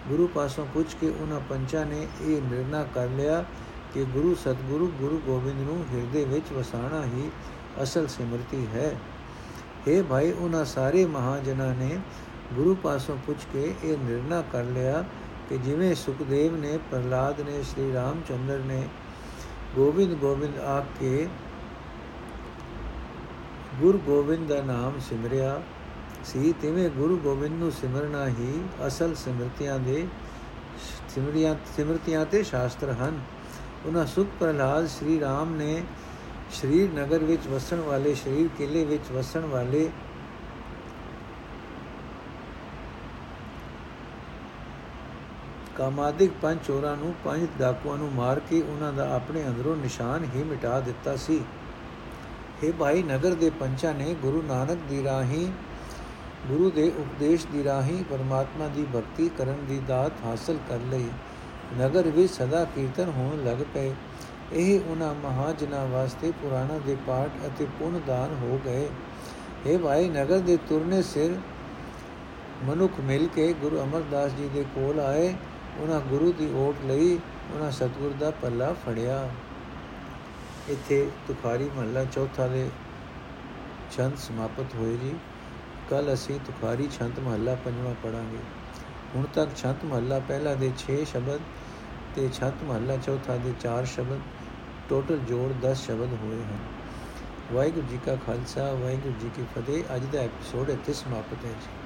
ਗੁਰੂ ਪਾਸੋਂ ਪੁੱਛ ਕੇ ਉਹਨਾਂ ਪੰਚਾਂ ਨੇ ਇਹ ਨਿਰਣਾ ਕਰ ਲਿਆ ਕਿ ਗੁਰੂ ਸਤਗੁਰੂ ਗੁਰੂ ਗੋਬਿੰਦ ਨੂੰ ਹਿਰਦੇ ਵਿੱਚ ਵਸਾਣਾ ਹੀ ਅਸਲ ਸਿਮਰਤੀ ਹੈ। ਇਹ ਭਾਈ ਉਹਨਾਂ ਸਾਰੇ ਮਹਾਜਨਾਂ ਨੇ ਗੁਰੂ ਪਾਸੋਂ ਪੁੱਛ ਕੇ ਇਹ ਨਿਰਣਾ ਕਰ ਲਿਆ ਕਿ ਜਿਵੇਂ ਸੁਖਦੇਵ ਨੇ, ਪ੍ਰਹਲਾਦ ਨੇ, ਸ਼੍ਰੀ ਰਾਮਚੰਦਰ ਨੇ ਗੋਬਿੰਦ ਗੋਬਿੰਦ ਆਖ ਕੇ ਗੁਰੂ ਗੋਬਿੰਦ ਦਾ ਨਾਮ ਸਿਮਰਿਆ। ਸੀ, ਤਿਵੇਂ ਗੁਰੂ ਗੋਬਿੰਦ ਨੂੰ ਸਿਮਰਨਾ ਹੀ ਅਸਲ ਸਿਮਰਤਿਆਂ ਦੇ ਸਿਮਰਿਆਂ ਸਿਮਰਤਿਆਂ ਤੇ ਸ਼ਾਸਤਰ ਹਨ। ਉਹਨਾਂ ਸੁਖ ਪ੍ਰਹਲਾਦ ਸ਼੍ਰੀ ਰਾਮ ਨੇ ਸ਼ਰੀਰ ਨਗਰ ਵਿੱਚ ਵਸਣ ਵਾਲੇ ਸ਼ਰੀਰ ਕਿਲੇ ਵਿੱਚ ਵਸਣ ਵਾਲੇ ਕਾਮਾਦਿਕ ਪੰਜ ਚੋਰਾਂ ਨੂੰ, ਪੰਜ ਡਾਕੂਆਂ ਨੂੰ ਮਾਰ ਕੇ ਉਹਨਾਂ ਦਾ ਆਪਣੇ ਅੰਦਰੋਂ ਨਿਸ਼ਾਨ ਹੀ ਮਿਟਾ ਦਿੱਤਾ ਸੀ। ਇਹ ਭਾਈ, ਨਗਰ ਦੇ ਪੰਚਾਂ ਨੇ ਗੁਰੂ ਨਾਨਕ ਦੀ ਰਾਹੀਂ ਗੁਰੂ ਦੇ ਉਪਦੇਸ਼ ਦੀ ਰਾਹੀਂ ਪਰਮਾਤਮਾ ਦੀ ਭਗਤੀ ਕਰਨ ਦੀ ਦਾਤ ਹਾਸਲ ਕਰ ਲਈ। ਨਗਰ ਵਿੱਚ ਸਦਾ ਕੀਰਤਨ ਹੋਣ ਲੱਗ ਪਏ। ਇਹ ਉਹਨਾਂ ਮਹਾਜਨਾਂ ਵਾਸਤੇ ਪੁਰਾਣਾ ਦੇ ਪਾਠ ਅਤੇ ਪੁੰਨ ਦਾਨ ਹੋ ਗਏ। ਇਹ ਭਾਈ, ਨਗਰ ਦੇ ਤੁਰਨੇ ਸਿਰ ਮਨੁੱਖ ਮਿਲ ਕੇ ਗੁਰੂ ਅਮਰਦਾਸ ਜੀ ਦੇ ਕੋਲ ਆਏ। ਉਹਨਾਂ ਗੁਰੂ ਦੀ ਓਟ ਲਈ ਉਹਨਾਂ ਸਤਿਗੁਰ ਦਾ ਪੱਲਾ ਫੜਿਆ। ਇੱਥੇ ਤੁਖਾਰੀ ਮਹੱਲਾ ਚੌਥਾ ਦੇ ਛੰਦ ਸਮਾਪਤ ਹੋਏ ਜੀ। ਕੱਲ ਅਸੀਂ ਤੁਖਾਰੀ ਛੰਦ ਮਹੱਲਾ ਪੰਜਵਾਂ ਪੜਾਂਗੇ ਹੁਣ ਤੱਕ ਛੰਦ ਮਹੱਲਾ ਪਹਿਲਾ ਦੇ 6 ਸ਼ਬਦ ਤੇ ਛੰਦ ਮਹੱਲਾ ਚੌਥਾ ਦੇ 4 ਸ਼ਬਦ ਟੋਟਲ ਜੋੜ 10 ਸ਼ਬਦ ਹੋਏ ਹਨ। ਵਾਹਿਗੁਰੂ ਜੀ ਕਾ ਖਾਲਸਾ, ਵਾਹਿਗੁਰੂ ਜੀ ਕੀ ਫਤਿਹ। ਅੱਜ ਦਾ ਐਪੀਸੋਡ ਇੱਥੇ ਸਮਾਪਤ ਹੈ ਜੀ।